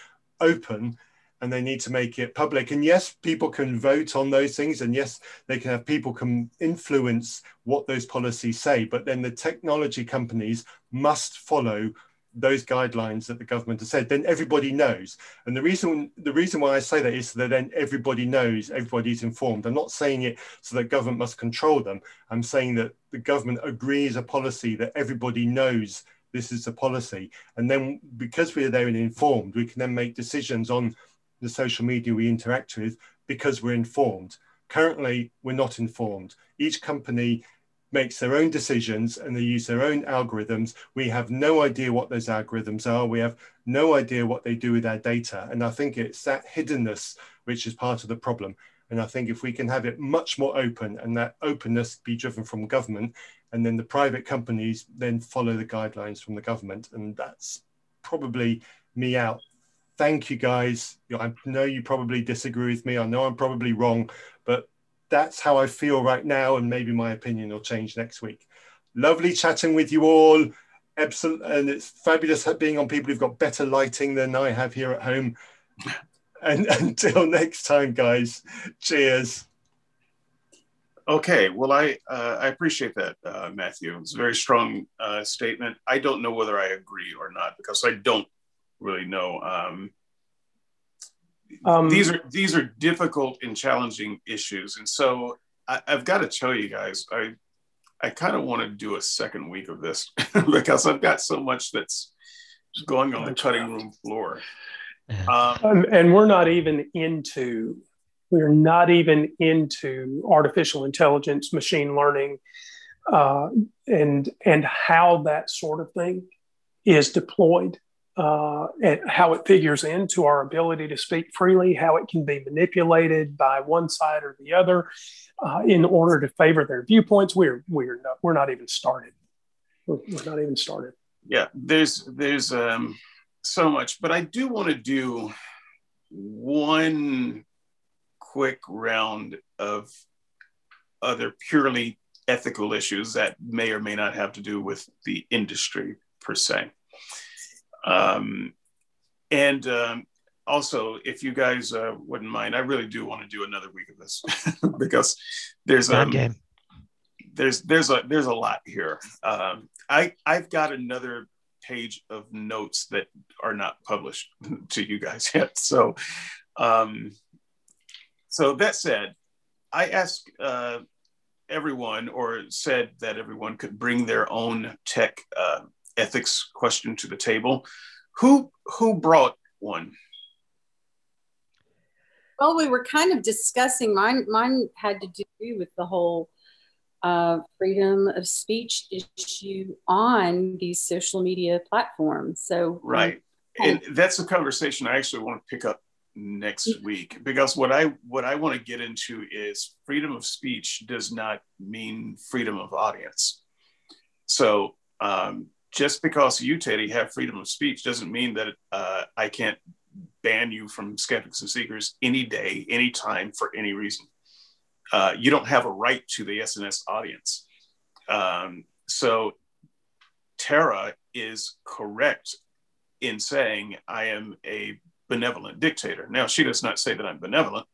open and they need to make it public. And yes, people can vote on those things, and yes, they can have people can influence what those policies say. But then the technology companies must follow those guidelines that the government has said. Then everybody knows. And the reason the reason why I say that is that then everybody knows, everybody's informed. I'm not saying it so that government must control them. I'm saying that the government agrees a policy that everybody knows this is the policy. And then because we're there and informed, we can then make decisions on the social media we interact with because we're informed. Currently, we're not informed. Each company makes their own decisions and they use their own algorithms. We have no idea what those algorithms are. We have no idea what they do with our data. And I think it's that hiddenness which is part of the problem. And I think if we can have it much more open and that openness be driven from government, and then the private companies then follow the guidelines from the government, and that's probably me out. Thank you guys. I know you probably disagree with me. I know I'm probably wrong, but that's how I feel right now, and maybe my opinion will change next week. Lovely chatting with you all. And it's fabulous being on people who've got better lighting than I have here at home. And until next time, guys, cheers. Okay, well, I uh, I appreciate that, uh, Matthew. It's a very strong uh, statement. I don't know whether I agree or not because I don't really know. Um, um, these are these are difficult and challenging issues, and so I, have got to tell you guys, I I kind of want to do a second week of this because I've got so much that's going on the cutting room floor. Um, um, and we're not even into we're not even into artificial intelligence, machine learning, uh, and and how that sort of thing is deployed, uh, and how it figures into our ability to speak freely, how it can be manipulated by one side or the other uh, in order to favor their viewpoints. We're we're not, we're not even started. We're, we're not even started. Yeah, there's there's um, so much, but I do want to do one quick round of other purely ethical issues that may or may not have to do with the industry per se. Um, and um, also, if you guys uh, wouldn't mind, I really do want to do another week of this because there's um, game. there's there's a there's a lot here. Um, I I've got another page of notes that are not published to you guys yet. So, um, so that said, I asked uh, everyone, or said that everyone could bring their own tech uh, ethics question to the table. Who who brought one? Well, we were kind of discussing mine. Mine had to do with the whole uh, freedom of speech issue on these social media platforms. So right, and that's a conversation I actually want to pick up next week because what I what I want to get into is freedom of speech does not mean freedom of audience. So um, just because you, Teddy, have freedom of speech doesn't mean that uh, I can't ban you from skeptics and seekers any day, anytime, for any reason. Uh, you don't have a right to the SNS audience. Um, so Tara is correct in saying I am a benevolent dictator. Now, she does not say that I'm benevolent,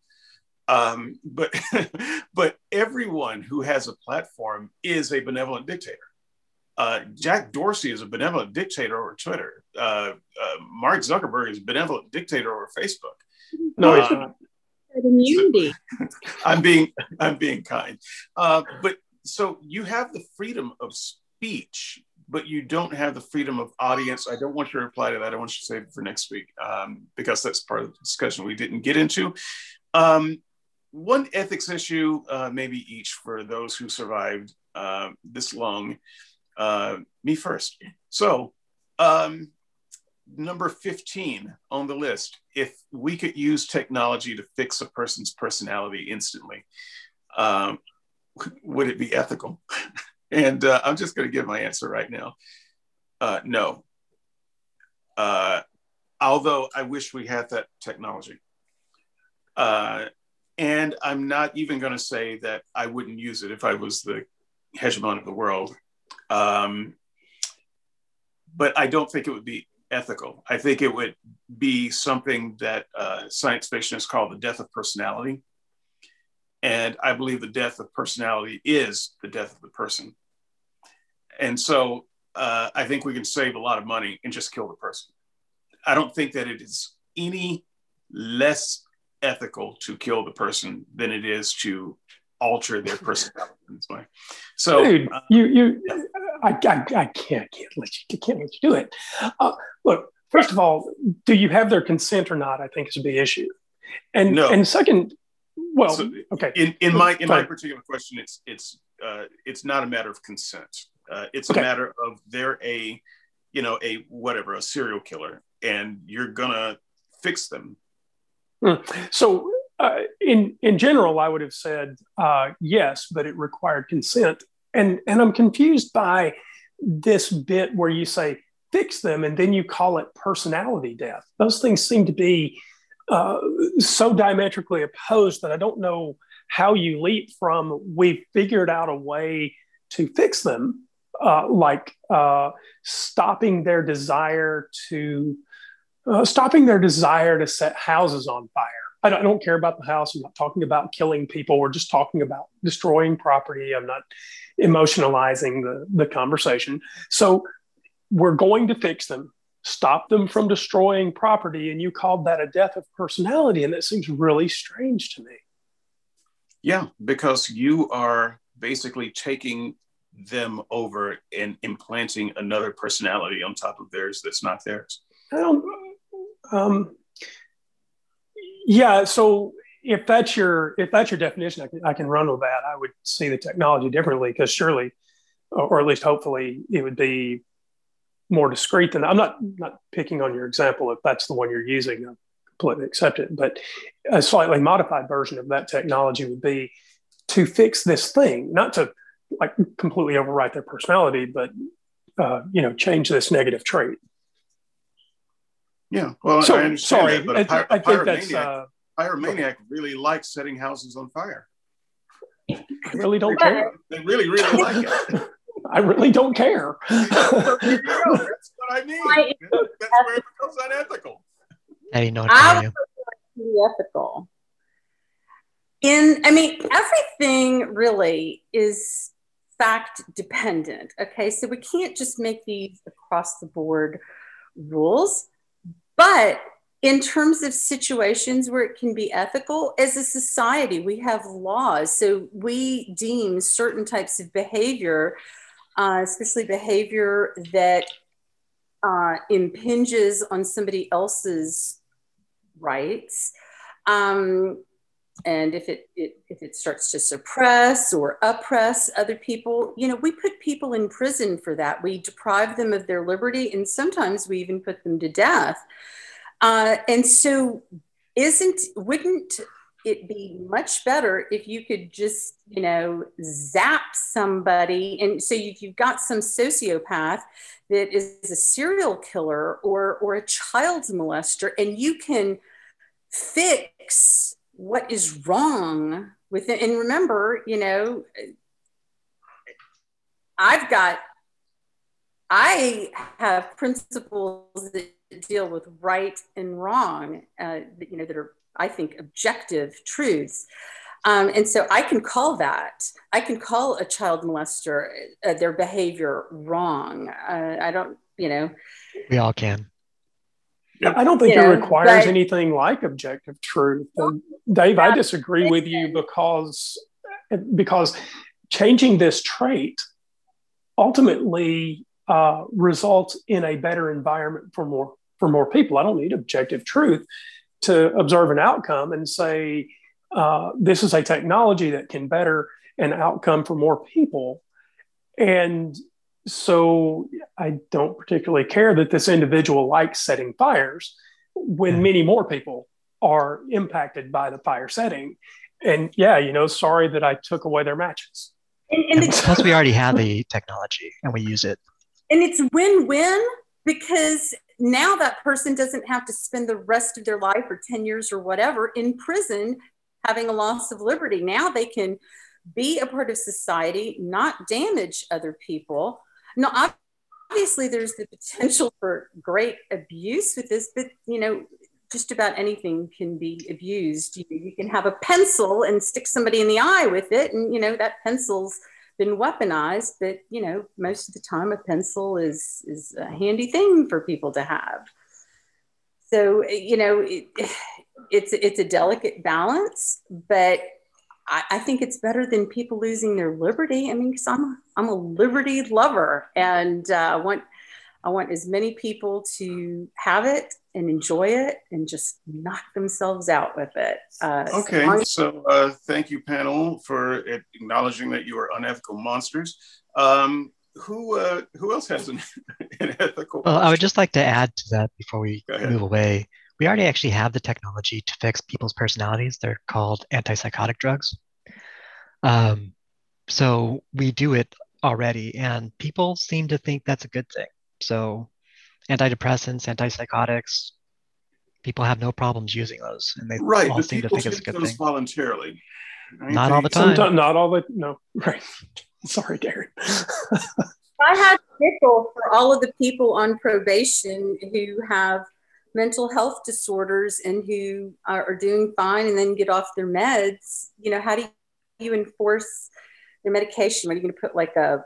um, but but everyone who has a platform is a benevolent dictator. Uh, Jack Dorsey is a benevolent dictator over Twitter. Uh, uh, Mark Zuckerberg is a benevolent dictator over Facebook. No, he's not. Immunity. I'm being I'm being kind, uh, but so you have the freedom of speech but you don't have the freedom of audience. I don't want you to reply to that. I want you to save it for next week um, because that's part of the discussion we didn't get into. Um, one ethics issue, uh, maybe each for those who survived uh, this long. Uh, me first. So, um, number 15 on the list if we could use technology to fix a person's personality instantly, um, would it be ethical? And uh, I'm just going to give my answer right now. Uh, no. Uh, although I wish we had that technology. Uh, and I'm not even going to say that I wouldn't use it if I was the hegemon of the world. Um, but I don't think it would be ethical. I think it would be something that uh, science fiction has called the death of personality. And I believe the death of personality is the death of the person. And so uh, I think we can save a lot of money and just kill the person. I don't think that it is any less ethical to kill the person than it is to alter their personality in this way. So, Dude, uh, you, you, I, I, I, can't, can't let you, can't let you do it. Uh, look, first of all, do you have their consent or not? I think is a big issue. And no. and second, well, so okay. In, in my in Fine. my particular question, it's it's uh, it's not a matter of consent. Uh, it's okay. a matter of they're a, you know, a whatever, a serial killer, and you're gonna fix them. Hmm. So, uh, in in general, I would have said uh, yes, but it required consent, and and I'm confused by this bit where you say fix them, and then you call it personality death. Those things seem to be uh, so diametrically opposed that I don't know how you leap from we've figured out a way to fix them uh, like uh, stopping their desire to stopping their desire to set houses on fire. I don't, I don't, care about the house. I'm not talking about killing people. We're just talking about destroying property. I'm not emotionalizing the, the conversation. So we're going to fix them, stop them from destroying property. And you called that a death of personality. And that seems really strange to me. Yeah, because you are basically taking them over and implanting another personality on top of theirs that's not theirs? Um, um, yeah. So if that's your if that's your definition, I can, I can run with that. I would see the technology differently because surely, or at least hopefully, it would be more discreet than I'm not not picking on your example if that's the one you're using. I completely accept it, but a slightly modified version of that technology would be to fix this thing, not to like completely overwrite their personality, but uh, you know, change this negative trait. Yeah, well, so, I understand sorry, that, but I, a, I think that's uh, pyromaniac really likes setting houses on fire. I really don't care. They really, really like it. I really don't care. So there you go. That's what I mean. That's where it becomes unethical. Eddie, no one I can hear would ethical. In, I mean, everything really is fact dependent. Okay, so we can't just make these across the board rules, but in terms of situations where it can be ethical, as a society, we have laws. So we deem certain types of behavior, uh, especially behavior that uh, impinges on somebody else's rights. Um, and if it, it if it starts to suppress or oppress other people, you know, we put people in prison for that. We deprive them of their liberty, and sometimes we even put them to death. Uh, and so, isn't wouldn't it be much better if you could just you know zap somebody and so you, you've got some sociopath that is a serial killer or or a child molester and you can fix what is wrong with it and remember you know i've got i have principles that deal with right and wrong uh, you know that are i think objective truths um, and so I can call that, I can call a child molester uh, their behavior wrong. Uh, I don't, you know, We all can. I don't think Yeah, it requires but- anything like objective truth. And Dave, I disagree with you because because changing this trait ultimately uh, results in a better environment for more for more people. I don't need objective truth to observe an outcome and say uh, this is a technology that can better an outcome for more people. And so I don't particularly care that this individual likes setting fires when hmm. many more people are impacted by the fire setting. And yeah, you know, sorry that I took away their matches. and, and And it's plus, we already have the technology and we use it. and it's win-win because now that person doesn't have to spend the rest of their life or 10 years or whatever in prison having a loss of liberty now they can be a part of society not damage other people no obviously there's the potential for great abuse with this but you know just about anything can be abused you, you can have a pencil and stick somebody in the eye with it and you know that pencil's been weaponized, but you know, most of the time a pencil is is a handy thing for people to have. So you know, it, it's it's a delicate balance, but I, I think it's better than people losing their liberty. I mean, because I'm I'm a liberty lover, and uh, I want I want as many people to have it and enjoy it and just knock themselves out with it. Uh, Okay, long as- so uh, thank you, panel, for acknowledging that you are unethical monsters. Um, who uh, who else has an, an ethical? Well, I would just like to add to that before we move away. We already actually have the technology to fix people's personalities. They're called antipsychotic drugs. Um, so we do it already, and people seem to think that's a good thing. So antidepressants, antipsychotics, people have no problems using those, and they right, all but seem to people think it's a take good those thing. voluntarily. I Not all the time. Sometimes not all the no, right. Sorry, Darren. I have nickel for all of the people on probation who have mental health disorders and who are, doing fine and then get off their meds. You know, how do you enforce their medication? Are you going to put like a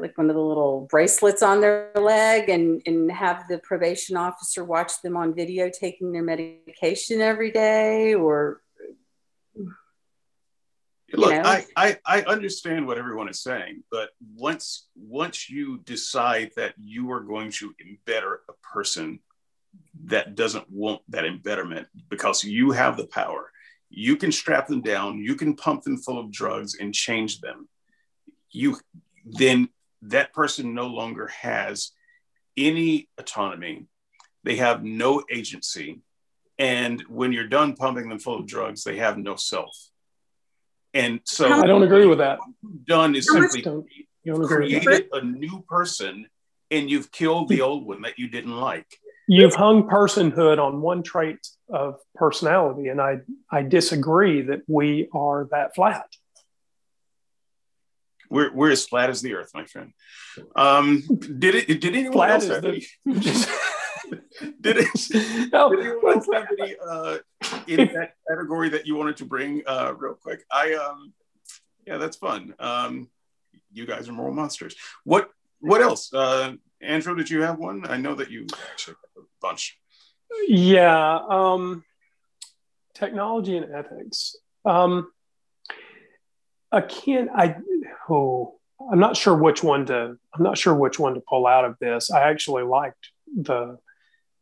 like one of the little bracelets on their leg and, and have the probation officer watch them on video taking their medication every day or Look, know? I, I I understand what everyone is saying, but once once you decide that you are going to embetter a person that doesn't want that embetterment because you have the power, you can strap them down, you can pump them full of drugs and change them. You then that person no longer has any autonomy. They have no agency. And when you're done pumping them full of drugs, they have no self. And so I don't agree with that. done is simply Don't, you don't agree with that. created a new person and you've killed the old one that you didn't like. You've hung personhood on one trait of personality, and I I disagree that we are that flat. We're, we're as flat as the earth, my friend. Um, did it? Did anyone Flat else have the- any? did it? No, Did anyone else have any uh, in that category that you wanted to bring uh, real quick? I um, yeah, that's fun. Um, you guys are moral monsters. What what else? Uh, Andrew, did you have one? I know that you actually a bunch. Yeah, um, technology and ethics. Um, I can't. I oh, I'm not sure which one to. I'm not sure which one to pull out of this. I actually liked the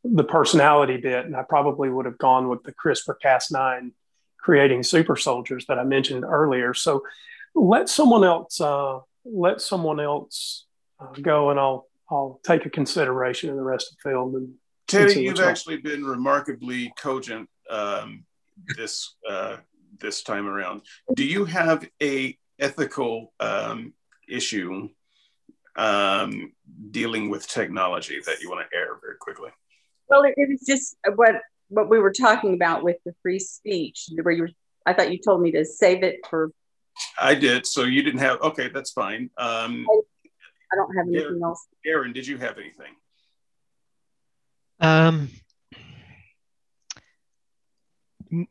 the personality bit, and I probably would have gone with the CRISPR Cas9 creating super soldiers that I mentioned earlier. So let someone else uh, let someone else uh, go, and I'll I'll take a consideration of the rest of the film and Teddy, you've what's up. actually been remarkably cogent um, this uh, this time around. Do you have a ethical um, issue um, dealing with technology that you want to air very quickly? Well, it, it was just what what we were talking about with the free speech, where you were. I thought you told me to save it for. I did. So you didn't have. Okay, that's fine. Um, I don't have anything else. Aaron, did you have anything? Um,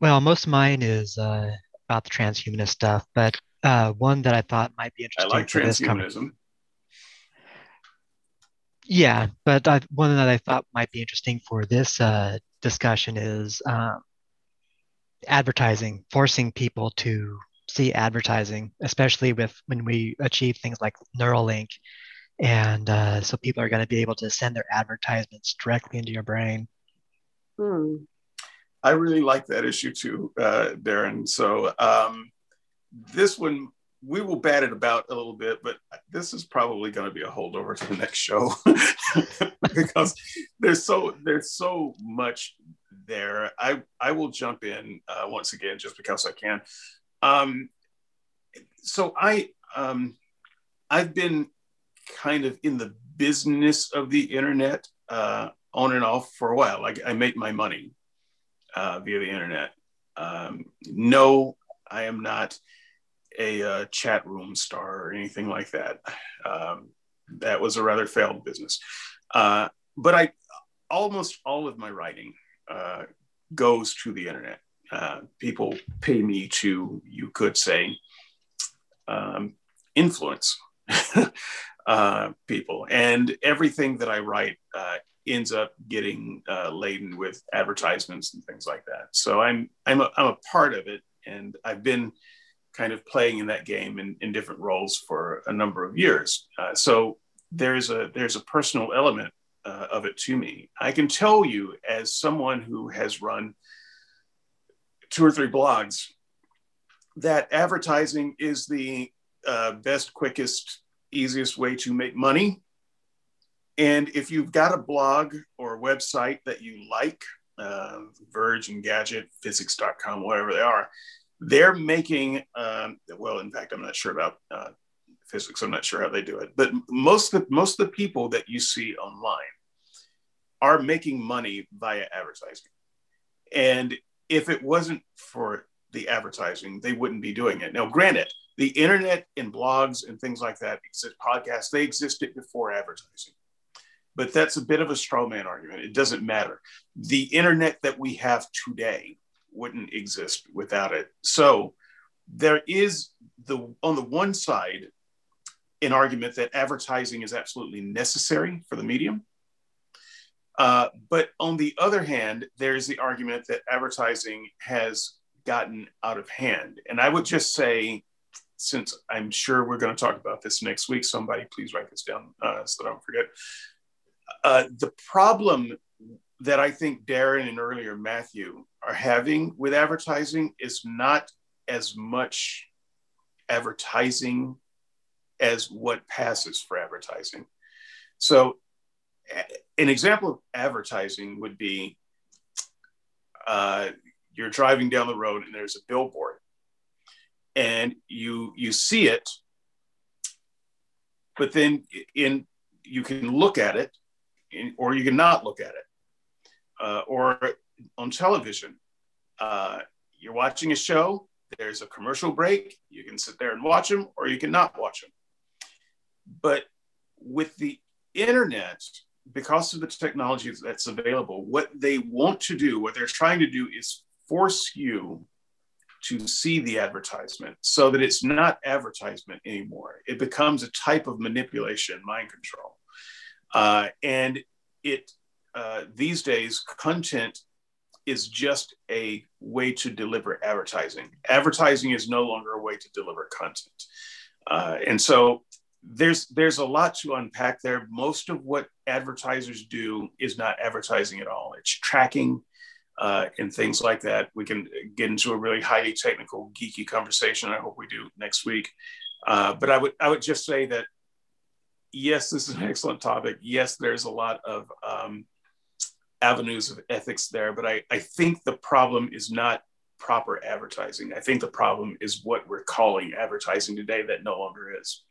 well, most of mine is uh, about the transhumanist stuff, but uh, one that I thought might be I interesting like for this com- transhumanism. Yeah, but I, one that I thought might be interesting for this uh, discussion is um, advertising, forcing people to see advertising, especially with when we achieve things like Neuralink. And uh, so people are going to be able to send their advertisements directly into your brain. Hmm. I really like that issue too, uh, Darren. So um, this one we will bat it about a little bit, but this is probably going to be a holdover to the next show because there's so there's so much there. I I will jump in uh, once again just because I can. Um, so I um, I've been kind of in the business of the internet uh, on and off for a while. Like I make my money uh, via the internet. Um, no, I am not a uh, chat room star or anything like that. Um, that was a rather failed business. Uh, but I almost all of my writing uh, goes to the internet. Uh, people pay me to, you could say, um, influence uh, people, and everything that I write uh, ends up getting uh, laden with advertisements and things like that. So I'm I'm a, I'm a part of it, and I've been kind of playing in that game in, in different roles for a number of years. Uh, so there's a there's a personal element uh, of it to me. I can tell you, as someone who has run two or three blogs, that advertising is the best, quickest, easiest way to make money. And if you've got a blog or a website that you like, uh, Verge Engadget, Physics.com, whatever they are, they're making um, well in fact i'm not sure about uh, physics. I'm not sure how they do it. But most of the most of the people that you see online are making money via advertising. And if it wasn't for the advertising they wouldn't be doing it. Now granted the internet and blogs and things like that exist podcasts they existed before advertising but that's a bit of a straw man argument it doesn't matter the internet that we have today wouldn't exist without it. So there is the on the one side an argument that advertising is absolutely necessary for the medium. Uh, but on the other hand, there's the argument that advertising has gotten out of hand. And I would just say, since I'm sure we're going to talk about this next week, somebody please write this down uh, so that I don't forget. Uh, the problem that I think Darren and earlier Matthew are having with advertising is not as much advertising as what passes for advertising. So, an example of advertising would be uh, you're driving down the road and there's a billboard, and you you see it, but then in you can look at it, or you can not look at it uh, or on television. Uh, you're watching a show, there's a commercial break, you can sit there and watch them, or you can not watch them. but with the internet, because of the technology that's available, what they want to do, what they're trying to do is force you to see the advertisement so that it's not advertisement anymore. It becomes a type of manipulation, mind control. Uh, and it uh, these days, content is just a way to deliver advertising. Advertising is no longer a way to deliver content. Uh, and so there's there's a lot to unpack there. Most of what advertisers do is not advertising at all. It's tracking uh, and things like that. We can get into a really highly technical, geeky conversation. I hope we do next week. Uh, but I would I would just say that yes, this is an excellent topic. Yes, there's a lot of um, avenues of ethics there, but I, I think the problem is not proper advertising. I think the problem is what we're calling advertising today that no longer is.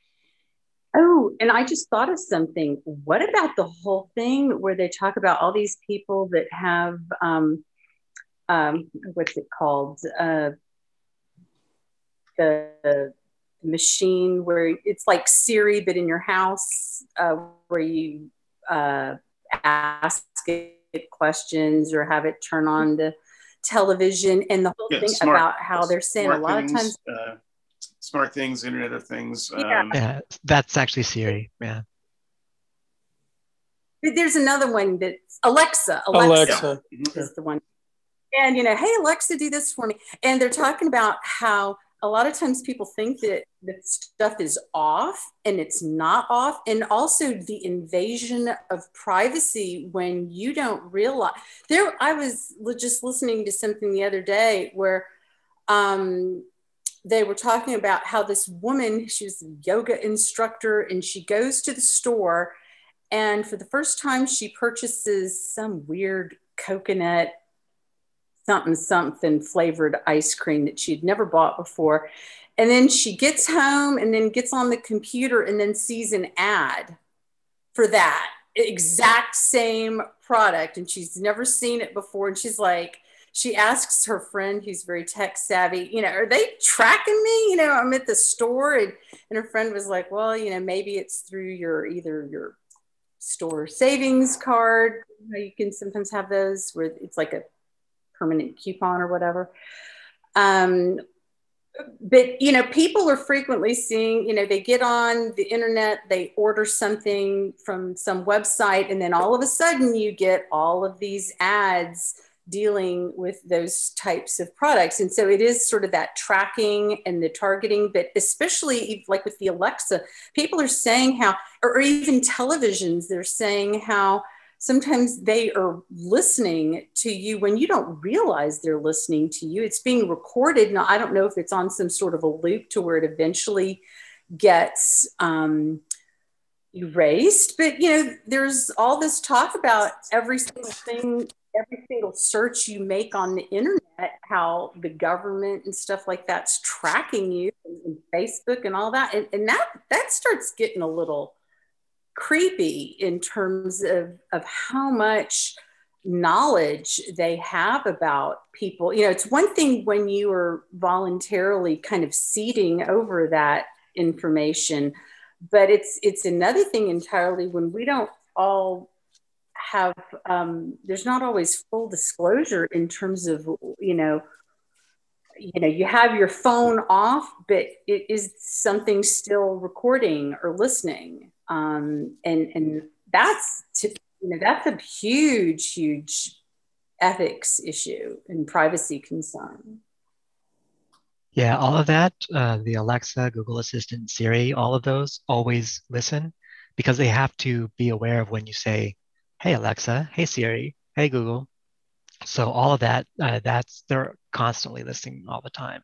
Oh, and I just thought of something. What about the whole thing where they talk about all these people that have, um, um, what's it called? Uh, the machine where it's like Siri, but in your house, uh, where you uh, ask it questions or have it turn on the television and the whole yeah, thing smart, about how they're saying a lot things, of times. Uh, smart things, Internet of Things. Yeah. Um, yeah, that's actually Siri. Yeah. But There's another one that's Alexa. Alexa, Alexa. is the one. And you know, hey Alexa, do this for me. And they're talking about how a lot of times people think that the stuff is off and it's not off and also the invasion of privacy when you don't realize there i was just listening to something the other day where um, they were talking about how this woman she's a yoga instructor and she goes to the store and for the first time she purchases some weird coconut something something flavored ice cream that she'd never bought before. And then she gets home and then gets on the computer and then sees an ad for that exact same product. And she's never seen it before. And she's like, she asks her friend who's very tech savvy, you know, are they tracking me? You know, I'm at the store. And, and her friend was like, well, you know, maybe it's through your either your store savings card. You can sometimes have those where it's like a permanent coupon or whatever. Um, but you know people are frequently seeing you know they get on the internet they order something from some website and then all of a sudden you get all of these ads dealing with those types of products and so it is sort of that tracking and the targeting but especially like with the alexa people are saying how or even televisions they're saying how sometimes they are listening to you when you don't realize they're listening to you. It's being recorded. Now, I don't know if it's on some sort of a loop to where it eventually gets um, erased, but you know, there's all this talk about every single thing, every single search you make on the internet, how the government and stuff like that's tracking you, and Facebook and all that, and, and that that starts getting a little creepy in terms of, of how much knowledge they have about people. You know, it's one thing when you are voluntarily kind of ceding over that information, but it's it's another thing entirely when we don't all have um, there's not always full disclosure in terms of you know you know you have your phone off but it is something still recording or listening um, and and that's to, you know that's a huge huge ethics issue and privacy concern. Yeah all of that uh, the alexa google assistant siri all of those always listen because they have to be aware of when you say hey alexa. Hey siri. Hey google. So all of that uh, that's they're constantly listening all the time.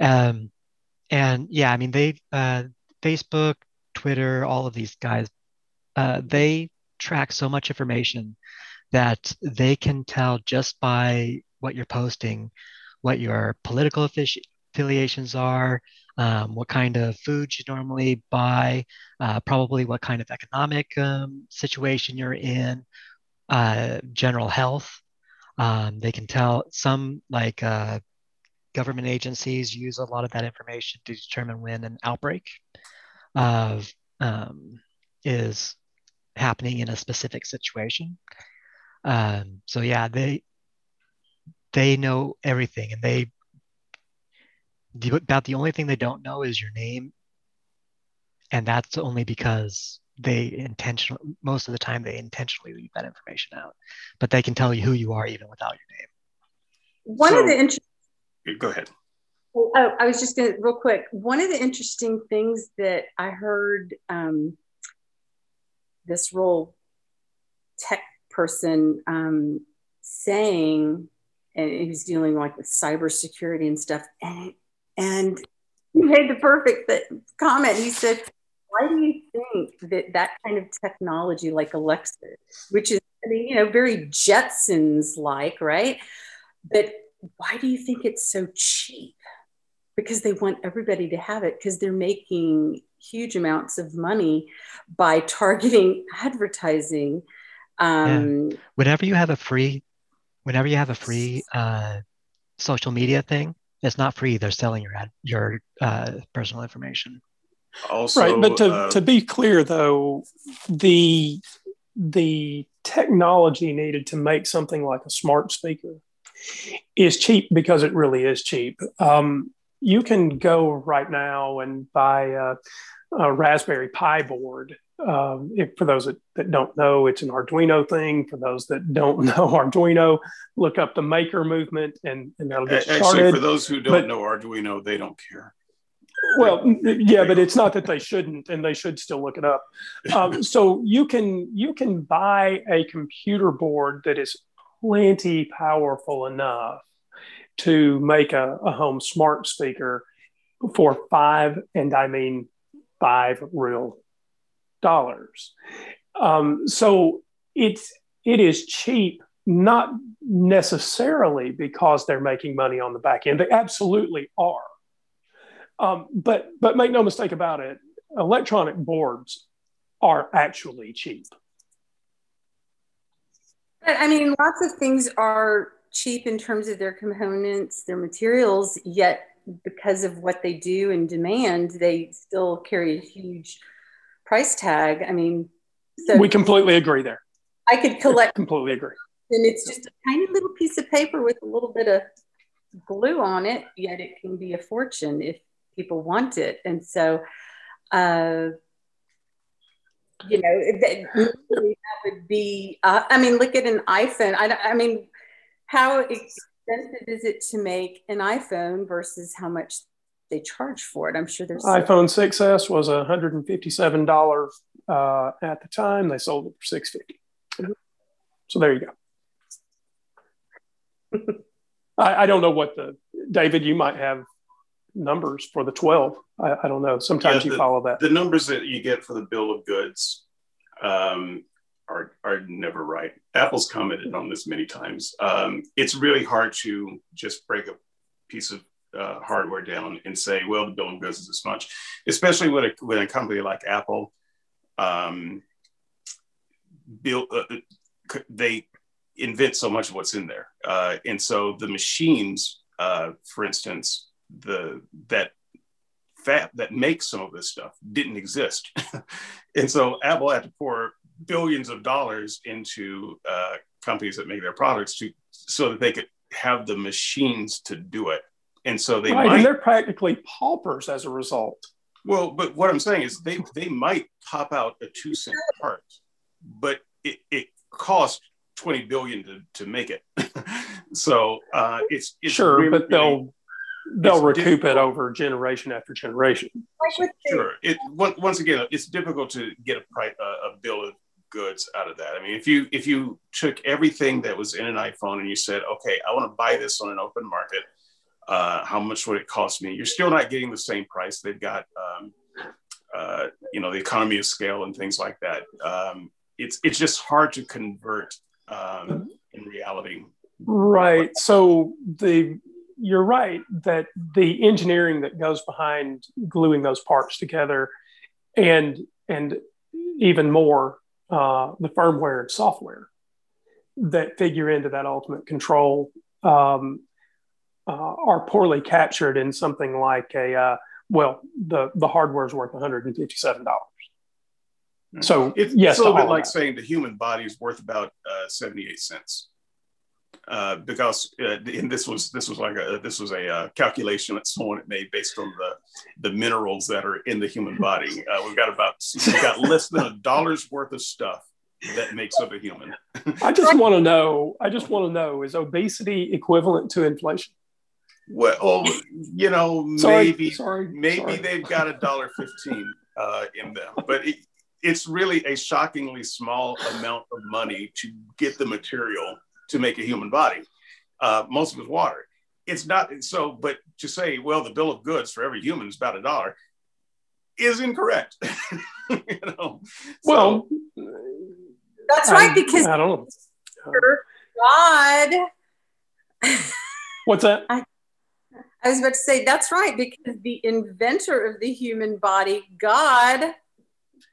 Um, and yeah i mean they uh, facebook Twitter, all of these guys, uh, they track so much information that they can tell just by what you're posting, what your political affiliations are, um, what kind of food you normally buy, uh, probably what kind of economic um, situation you're in, uh, general health. Um, they can tell some like uh, government agencies use a lot of that information to determine when an outbreak of um, is happening in a specific situation. Um, so yeah, they they know everything, and they the, about the only thing they don't know is your name, and that's only because they intentionally most of the time they intentionally leave that information out, but they can tell you who you are even without your name. One So- of the interesting Go ahead. Oh, I was just going to, real quick. One of the interesting things that I heard um, this role tech person um, saying, and he was dealing like with cybersecurity and stuff, and and he made the perfect comment. He said, "Why do you think that that kind of technology, like Alexa, which is, I mean, you know, very Jetsons like, right? But why do you think it's so cheap?" Because they want everybody to have it because they're making huge amounts of money by targeting advertising. Um, Whenever you have a free, whenever you have a free uh, social media thing, it's not free. They're selling your ad, your uh, personal information. Also, right but to, uh, to be clear though the the technology needed to make something like a smart speaker is cheap because it really is cheap um, you can go right now and buy a, a raspberry pi board. Um, if, for those that, that don't know it's an arduino thing. For those that don't know arduino look up the maker movement and, and that'll get you actually, for those who don't but- know Arduino, they don't care. well, yeah, but it's not that they shouldn't, and they should still look it up. Um, so you can you can buy a computer board that is plenty powerful enough to make a, a home smart speaker for five, and I mean five real dollars. Um, so it's it is cheap, not necessarily because they're making money on the back end. They absolutely are. Um, but but make no mistake about it, electronic boards are actually cheap. I mean, lots of things are cheap in terms of their components, their materials, yet because of what they do and demand, they still carry a huge price tag. I mean, so We completely agree there. I could collect Completely agree. and it's just a tiny little piece of paper with a little bit of glue on it yet it can be a fortune if people want it and so uh you know that, that would be uh, i mean look at an iphone I, don't- I mean how expensive is it to make an iphone versus how much they charge for it i'm sure there's iPhone 6s was $157 uh, at the time. They sold it for 650 So there you go. I, I don't know what the David. You might have numbers for the 12. I, I don't know. Sometimes Yeah, you follow that. the numbers that you get for the bill of goods um, are are never right. Apple's commented on this many times. Um, it's really hard to just break a piece of uh, hardware down and say, well, the goods is this much, especially when a with a company like Apple. um, build, uh, they invent so much of what's in there, uh, and so the machines, uh, for instance, the that fab that makes some of this stuff didn't exist. and so Apple had to pour billions of dollars into uh, companies that make their products to so that they could have the machines to do it. And so they right, might and they're practically paupers as a result. well, but what I'm saying is they they might pop out a two cent part, but it, it cost 20 billion to, to make it. so uh, it's, it's sure, really, but they'll they'll it's recoup it over generation after generation. like with the- Sure. It once once again, it's difficult to get a price a, a bill of goods out of that. I mean, if you if you took everything that was in an iPhone and you said, okay, I want to buy this on an open market, uh, how much would it cost me? You're still not getting the same price. They've got um, uh, you know the economy of scale and things like that. Um, it's it's just hard to convert um, in reality. Right. So the you're right that the engineering that goes behind gluing those parts together, and and even more uh, the firmware and software that figure into that ultimate control um, uh, are poorly captured in something like a uh, well the the hardware is worth 157 dollars So It's, yes, it's a little bit like that. saying the human body is worth about uh, 78 cents. Uh, because uh, and this was this was like a this was a uh, calculation that someone had made based on the the minerals that are in the human body. Uh, we've got about we've got less than a dollar's worth of stuff that makes up a human. I just want to know. I just want to know: is obesity equivalent to inflation? Well, you know, maybe sorry, maybe sorry. they've got a dollar fifteen uh, in them, but it, it's really a shockingly small amount of money to get the material to make a human body. Uh, most of it's water. It's not so, but to say, well, the bill of goods for every human is about a dollar is incorrect. you know, So- Well, That's I- right, because I don't know. God. What's that? I was about to say that's right because the inventor of the human body, God,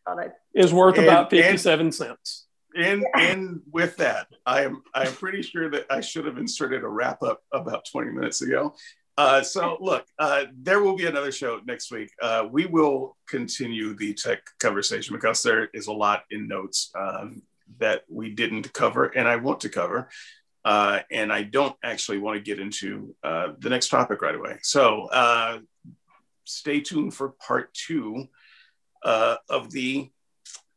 thought I Is worth And- about and- fifty-seven cents. And and with that, I am I'm pretty sure that I should have inserted a wrap up about 20 minutes ago. Uh, so look, uh, there will be another show next week. Uh, we will continue the tech conversation because there is a lot in notes um, that we didn't cover and I want to cover. Uh, and I don't actually want to get into uh, the next topic right away. So uh, stay tuned for part two uh, of the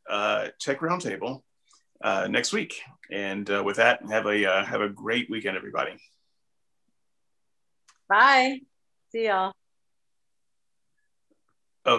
uh, Tech Roundtable uh, next week. And uh, with that, have a uh, have a great weekend, everybody. Bye. See y'all.